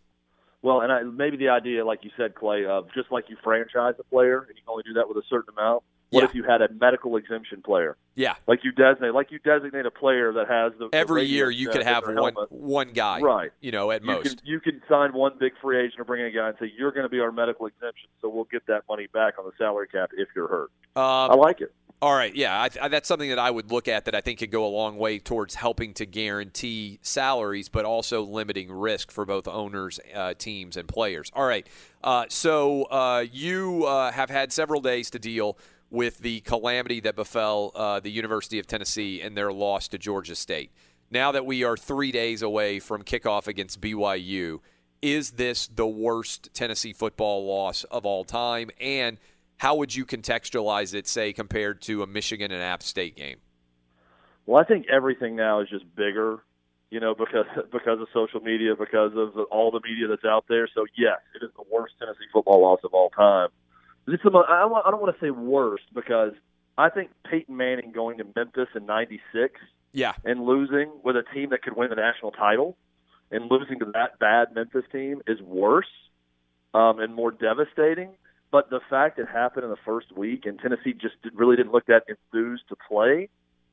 Well, and I, maybe the idea, like you said, Clay, of just like you franchise a player, and you can only do that with a certain amount. What Yeah. if you had a medical exemption player? Yeah. Like you designate, like you designate a player that has the the Every radio year you could have one helmet. one guy, Right. You know, at you most. Can, you can sign one big free agent or bring in a guy and say you're going to be our medical exemption, so we'll get that money back on the salary cap if you're hurt. Um, I like it. All right, yeah, I, I, that's something that I would look at that I think could go a long way towards helping to guarantee salaries, but also limiting risk for both owners, uh, teams, and players. All right, uh, so uh, you uh, have had several days to deal with the calamity that befell uh, the University of Tennessee and their loss to Georgia State. Now that we are three days away from kickoff against BYU, is this the worst Tennessee football loss of all time? And how would you contextualize it, say, compared to a Michigan and App State game? Well, I think everything now is just bigger, you know, because because of social media, because of all the media that's out there. So yes, it is the worst Tennessee football loss of all time. It's the, mo- I don't, want- I don't want to say worst because I think Peyton Manning going to Memphis in '96 Yeah. and losing with a team that could win the national title and losing to that bad Memphis team is worse um, and more devastating. But the fact it happened in the first week and Tennessee just did, really didn't look that enthused to play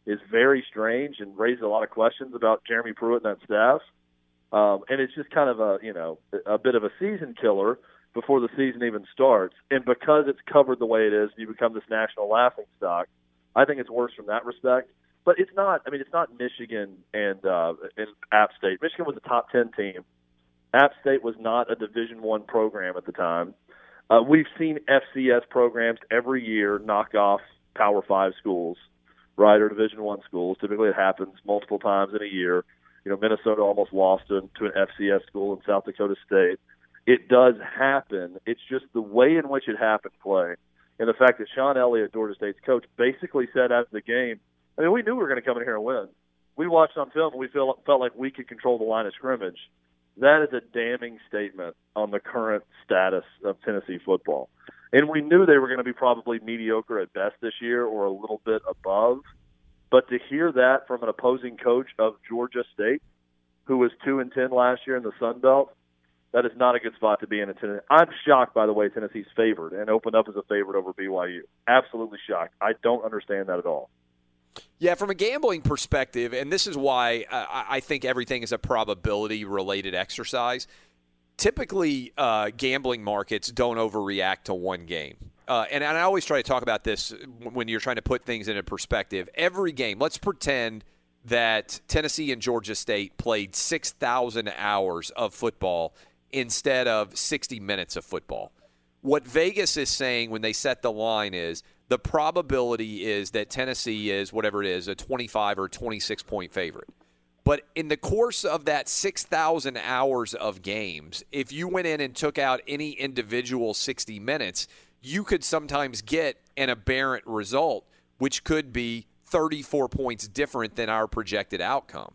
is very strange and raises a lot of questions about Jeremy Pruitt and that staff. Um, and it's just kind of a you know a bit of a season killer before the season even starts. And because it's covered the way it is, you become this national laughing stock. I think it's worse from that respect. But it's not. I mean, it's not Michigan and uh, and App State. Michigan was a top ten team. App State was not a Division One program at the time. Uh, we've seen FCS programs every year knock off Power Five schools, right, or Division One schools. Typically, it happens multiple times in a year. You know, Minnesota almost lost to, to an FCS school in South Dakota State. It does happen. It's just the way in which it happened, Clay, and the fact that Shawn Elliott, Georgia State's coach, basically said after the game, I mean, we knew we were going to come in here and win. We watched on film and we feel, felt like we could control the line of scrimmage. That is a damning statement on the current status of Tennessee football. And we knew they were going to be probably mediocre at best this year or a little bit above. But to hear that from an opposing coach of Georgia State, who was two and ten last year in the Sun Belt, that is not a good spot to be in. I'm shocked, by the way, Tennessee's favored and opened up as a favorite over BYU. Absolutely shocked. I don't understand that at all. Yeah, from a gambling perspective, and this is why I I think everything is a probability related exercise. Typically, uh, gambling markets don't overreact to one game. Uh, and, and I always try to talk about this when you're trying to put things into perspective. Every game, let's pretend that Tennessee and Georgia State played 6,000 hours of football instead of 60 minutes of football. What Vegas is saying when they set the line is the probability is that Tennessee is whatever it is, a 25 or 26 point favorite. But in the course of that 6,000 hours of games, if you went in and took out any individual 60 minutes, you could sometimes get an aberrant result, which could be 34 points different than our projected outcome.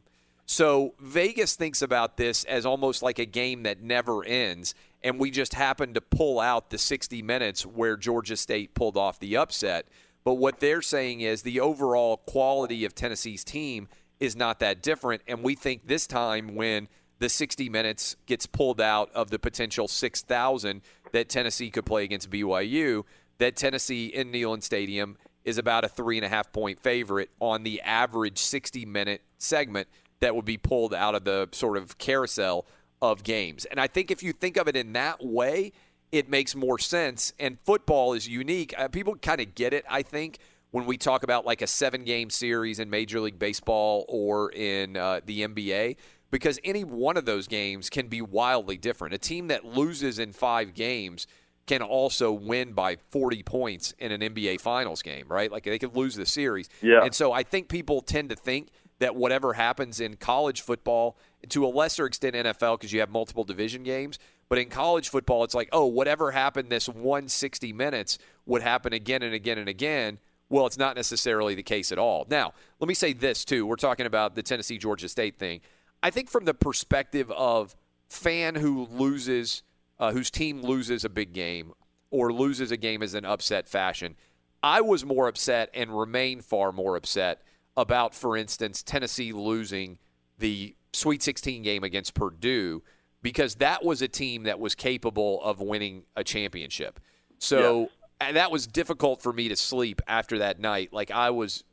So Vegas thinks about this as almost like a game that never ends, and we just happened to pull out the 60 minutes where Georgia State pulled off the upset. But what they're saying is the overall quality of Tennessee's team is not that different, and we think this time when the 60 minutes gets pulled out of the potential 6,000 that Tennessee could play against BYU, that Tennessee in Neyland Stadium is about a three and a half point favorite on the average 60 minute segment that would be pulled out of the sort of carousel of games. And I think if you think of it in that way, it makes more sense. And football is unique. Uh, people kind of get it, I think, when we talk about like a seven game series in Major League Baseball or in uh, the NBA, because any one of those games can be wildly different. A team that loses in five games can also win by 40 points in an NBA Finals game, right? Like they could lose the series. Yeah. And so I think people tend to think that whatever happens in college football, to a lesser extent NFL, because you have multiple division games, but in college football, it's like, oh, whatever happened this 160 minutes would happen again and again and again. Well, it's not necessarily the case at all. Now, let me say this too. We're talking about the Tennessee Georgia State thing. I think from the perspective of fan who loses, uh, whose team loses a big game or loses a game as an upset fashion, I was more upset and remain far more upset about, for instance, Tennessee losing the Sweet 16 game against Purdue because that was a team that was capable of winning a championship. So and that was difficult for me to sleep after that night. Like I was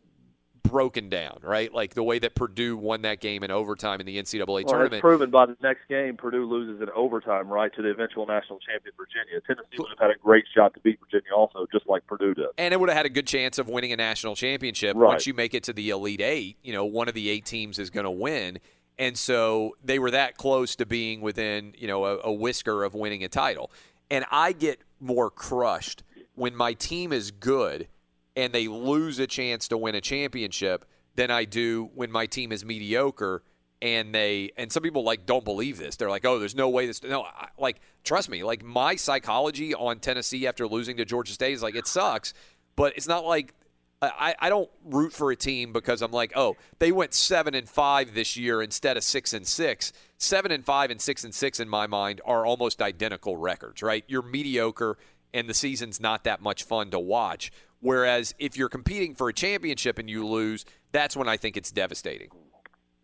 broken down, right? Like the way that Purdue won that game in overtime in the NCAA Well, tournament. proven by the next game, Purdue loses in overtime, right, to the eventual national champion Virginia. Tennessee would have had a great shot to beat Virginia, also, just like Purdue did. and it would have had a good chance of winning a national championship. Right. Once you make it to the Elite Eight, you know, one of the eight teams is going to win. And so they were that close to being within, you know, a, a whisker of winning a title. And I get more crushed when my team is good and they lose a chance to win a championship than I do when my team is mediocre and they and some people like don't believe this. They're like, "Oh, there's no way this." No, I, like trust me. Like my psychology on Tennessee after losing to Georgia State is like it sucks, but it's not like I, I don't root for a team because I'm like, oh, they went seven and five this year instead of six and six. Seven and five and six and six in my mind are almost identical records, right? You're mediocre and the season's not that much fun to watch. Whereas if you're competing for a championship and you lose, that's when I think it's devastating.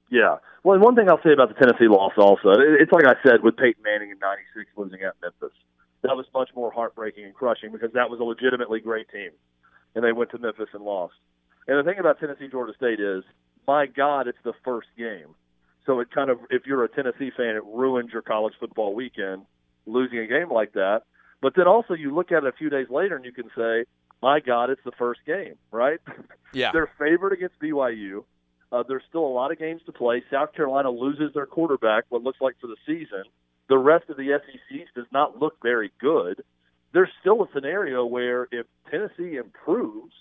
Yeah. Well, and one thing I'll say about the Tennessee loss also, it's like I said with Peyton Manning in 96 losing at Memphis. That was much more heartbreaking and crushing because that was a legitimately great team. And they went to Memphis and lost. And the thing about Tennessee Georgia State is, my God, it's the first game. So it kind of, if you're a Tennessee fan, it ruins your college football weekend losing a game like that. But then also you look at it a few days later and you can say, my God, it's the first game, right? Yeah. They're favored against BYU. Uh, there's still a lot of games to play. South Carolina loses their quarterback, what looks like for the season. The rest of the SEC does not look very good. There's still a scenario where if Tennessee improves,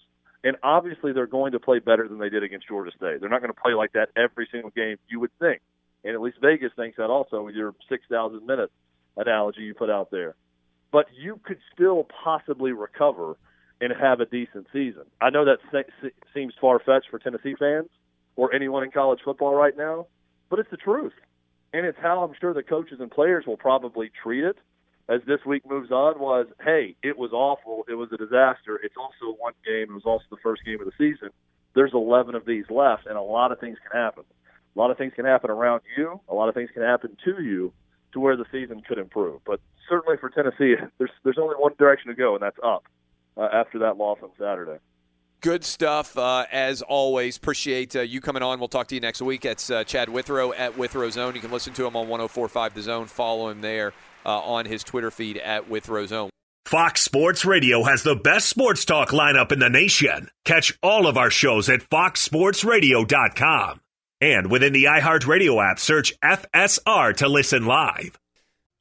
and obviously they're going to play better than they did against Georgia State. They're not going to play like that every single game, you would think. And at least Vegas thinks that also with your 6,000 minute analogy you put out there. But you could still possibly recover and have a decent season. I know that se- se- seems far fetched for Tennessee fans or anyone in college football right now, but it's the truth. And it's how I'm sure the coaches and players will probably treat it as this week moves on was, hey, it was awful. It was a disaster. It's also one game. It was also the first game of the season. There's 11 of these left, and a lot of things can happen. A lot of things can happen around you. A lot of things can happen to you to where the season could improve. But certainly for Tennessee, there's there's only one direction to go, and that's up uh, after that loss on Saturday. Good stuff, uh, as always. Appreciate uh, you coming on. We'll talk to you next week. That's uh, Chad Withrow at Withrow Zone. You can listen to him on 1045 The Zone. Follow him there uh, on his Twitter feed at Withrow Zone. Fox Sports Radio has the best sports talk lineup in the nation. Catch all of our shows at foxsportsradio.com. And within the iHeartRadio app, search FSR to listen live.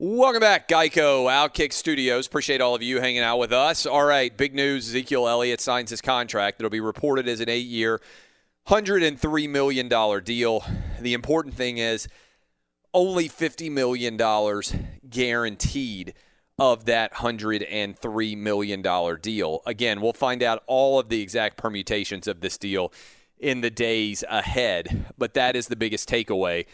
Welcome back, Geico Outkick Studios. Appreciate all of you hanging out with us. All right, big news Ezekiel Elliott signs his contract. It'll be reported as an eight year, $103 million deal. The important thing is only $50 million guaranteed of that $103 million deal. Again, we'll find out all of the exact permutations of this deal in the days ahead, but that is the biggest takeaway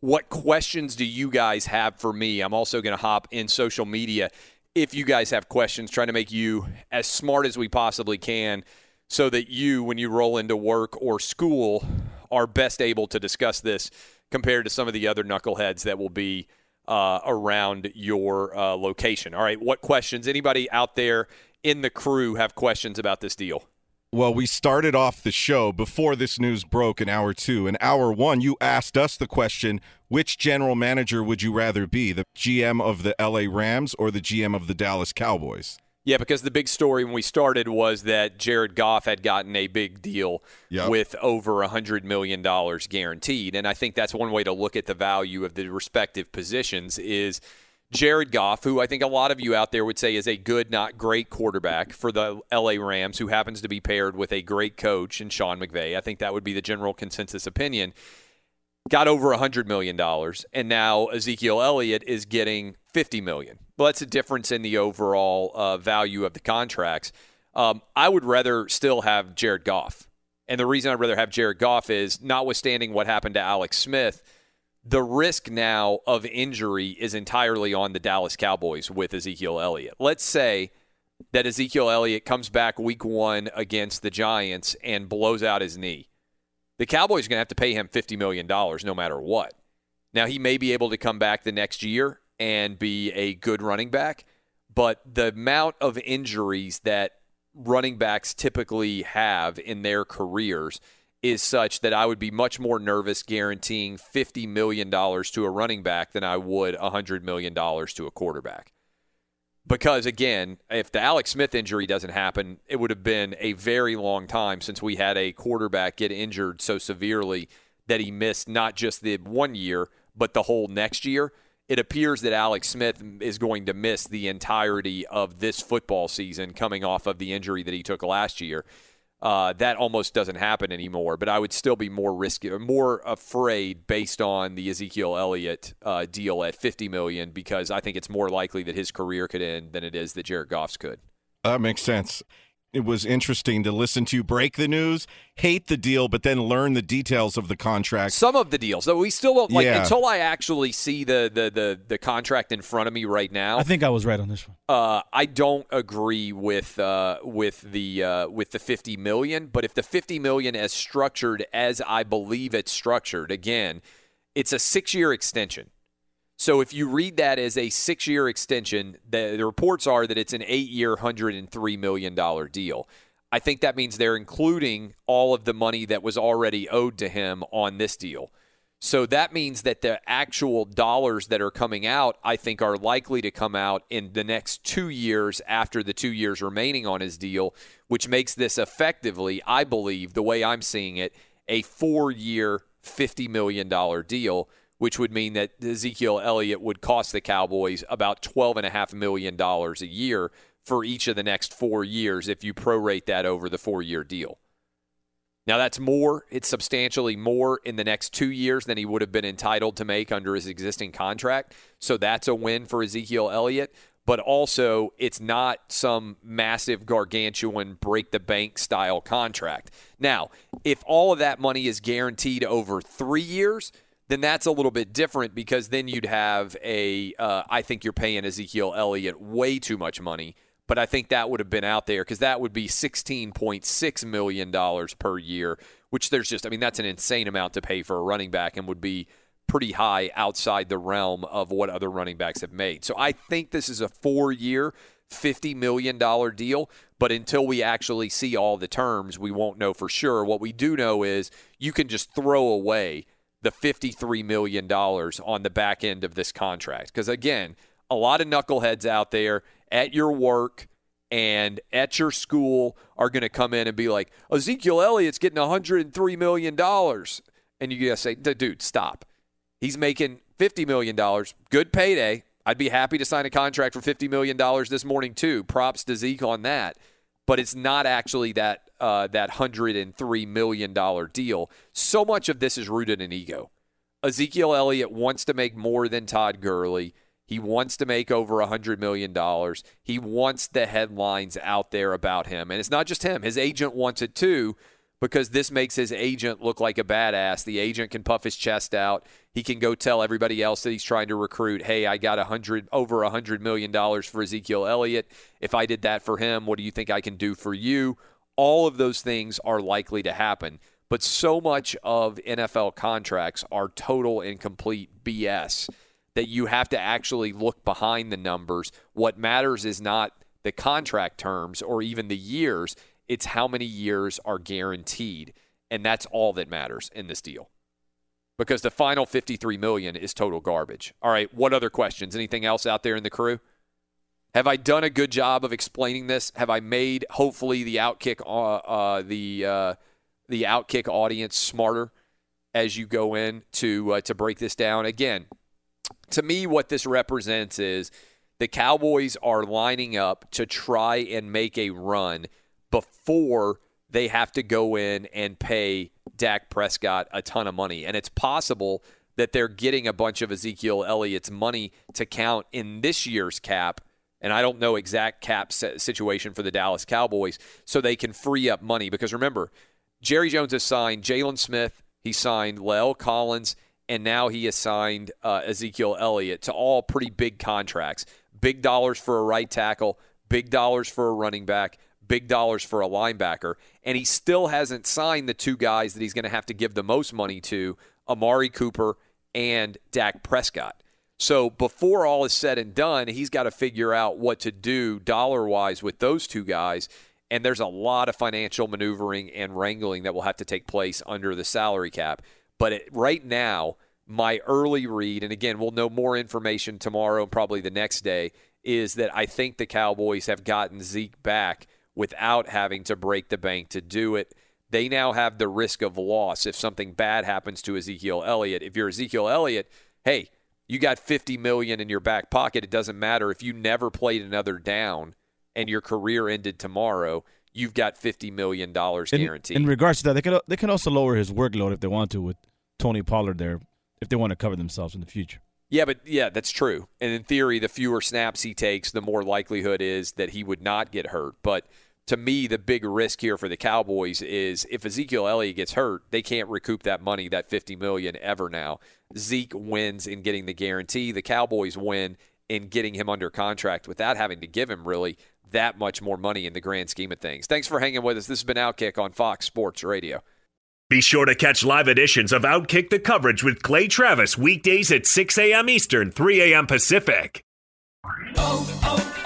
what questions do you guys have for me? I'm also going to hop in social media if you guys have questions, trying to make you as smart as we possibly can so that you, when you roll into work or school, are best able to discuss this compared to some of the other knuckleheads that will be uh, around your uh, location. All right, what questions? Anybody out there in the crew have questions about this deal? Well, we started off the show before this news broke in hour two. In hour one, you asked us the question which general manager would you rather be, the GM of the LA Rams or the GM of the Dallas Cowboys? Yeah, because the big story when we started was that Jared Goff had gotten a big deal Yep. with over a $100 million guaranteed. And I think that's one way to look at the value of the respective positions is Jared Goff, who I think a lot of you out there would say is a good, not great quarterback for the LA Rams, who happens to be paired with a great coach in Sean McVay. I think that would be the general consensus opinion. Got over $100 million, and now Ezekiel Elliott is getting 50 million. Well, that's a difference in the overall uh, value of the contracts. Um, I would rather still have Jared Goff. And the reason I'd rather have Jared Goff is, notwithstanding what happened to Alex Smith, the risk now of injury is entirely on the Dallas Cowboys with Ezekiel Elliott. Let's say that Ezekiel Elliott comes back week one against the Giants and blows out his knee. The Cowboys are going to have to pay him $50 million no matter what. Now, he may be able to come back the next year and be a good running back, but the amount of injuries that running backs typically have in their careers is such that I would be much more nervous guaranteeing $50 million to a running back than I would $100 million to a quarterback. Because again, if the Alex Smith injury doesn't happen, it would have been a very long time since we had a quarterback get injured so severely that he missed not just the one year, but the whole next year. It appears that Alex Smith is going to miss the entirety of this football season coming off of the injury that he took last year. Uh, that almost doesn't happen anymore, but I would still be more risky, more afraid based on the Ezekiel Elliott uh, deal at 50 million because I think it's more likely that his career could end than it is that Jared Goff's could. That makes sense. It was interesting to listen to you break the news, hate the deal, but then learn the details of the contract. Some of the deals, though, we still don't like Yeah. until I actually see the, the the the contract in front of me right now. I think I was right on this one. Uh, I don't agree with uh, with the uh, with the 50 million, but if the 50 million as structured as I believe it's structured, again, it's a six year extension. So if you read that as a six year extension, the, the reports are that it's an eight year, $103 million deal. I think that means they're including all of the money that was already owed to him on this deal. So that means that the actual dollars that are coming out, I think, are likely to come out in the next two years after the two years remaining on his deal, which makes this effectively, I believe, the way I'm seeing it, a four year, $50 million deal, which would mean that Ezekiel Elliott would cost the Cowboys about $12.5 million a year for each of the next four years if you prorate that over the four year deal. Now, that's more, it's substantially more in the next two years than he would have been entitled to make under his existing contract. So that's a win for Ezekiel Elliott. But also, it's not some massive, gargantuan, break the bank style contract. Now, if all of that money is guaranteed over three years, then that's a little bit different because then you'd have a. Uh, I think you're paying Ezekiel Elliott way too much money, but I think that would have been out there because that would be $16.6 million per year, which there's just, I mean, that's an insane amount to pay for a running back and would be pretty high outside the realm of what other running backs have made. So I think this is a four year, $50 million deal. But until we actually see all the terms, we won't know for sure. What we do know is you can just throw away the $53 million on the back end of this contract. Because again, a lot of knuckleheads out there at your work and at your school are going to come in and be like, Ezekiel Elliott's getting $103 million. And you got to say, dude, stop. He's making $50 million. Good payday. I'd be happy to sign a contract for $50 million this morning, too. Props to Zeke on that. But it's not actually that uh, that $103 million deal. So much of this is rooted in ego. Ezekiel Elliott wants to make more than Todd Gurley. He wants to make over $100 million. He wants the headlines out there about him. And it's not just him, his agent wants it too because this makes his agent look like a badass. The agent can puff his chest out. He can go tell everybody else that he's trying to recruit, "Hey, I got a hundred over a hundred million dollars for Ezekiel Elliott. If I did that for him, what do you think I can do for you?" All of those things are likely to happen. But so much of NFL contracts are total and complete BS that you have to actually look behind the numbers. What matters is not the contract terms or even the years, it's how many years are guaranteed. And that's all that matters in this deal. Because the final 53 million is total garbage. All right, what other questions? Anything else out there in the crew? Have I done a good job of explaining this? Have I made hopefully the outkick uh, uh, the uh, the outkick audience smarter as you go in to uh, to break this down? Again, to me, what this represents is the Cowboys are lining up to try and make a run before they have to go in and pay Dak Prescott a ton of money. And it's possible that they're getting a bunch of Ezekiel Elliott's money to count in this year's cap. And I don't know exact cap situation for the Dallas Cowboys, so they can free up money. Because remember, Jerry Jones has signed Jaylon Smith, he signed La'el Collins, and now he has signed uh, Ezekiel Elliott to all pretty big contracts. Big dollars for a right tackle, big dollars for a running back, big dollars for a linebacker. And he still hasn't signed the two guys that he's going to have to give the most money to Amari Cooper and Dak Prescott. So before all is said and done, he's got to figure out what to do dollar wise with those two guys. And there's a lot of financial maneuvering and wrangling that will have to take place under the salary cap. But it, right now, my early read, and again, we'll know more information tomorrow and probably the next day, is that I think the Cowboys have gotten Zeke back without having to break the bank to do it. they now have the risk of loss if something bad happens to Ezekiel Elliott. If you're Ezekiel Elliott, hey, you got 50 million in your back pocket. It doesn't matter if you never played another down and your career ended tomorrow. You've got 50 million dollars In- guaranteed. In, regards to that, they could they can also lower his workload if they want to with Tony Pollard there, if they want to cover themselves in the future. Yeah, but yeah, that's true. And in theory, the fewer snaps he takes, the more likelihood is that he would not get hurt. But to me, the big risk here for the Cowboys is if Ezekiel Elliott gets hurt, they can't recoup that money, that 50 million ever now. Zeke wins in getting the guarantee. The Cowboys win in getting him under contract without having to give him really that much more money in the grand scheme of things. Thanks for hanging with us. This has been Outkick on Fox Sports Radio. Be sure to catch live editions of Outkick the coverage with Clay Travis weekdays at 6 a.m. Eastern, 3 a.m. Pacific. Oh, oh,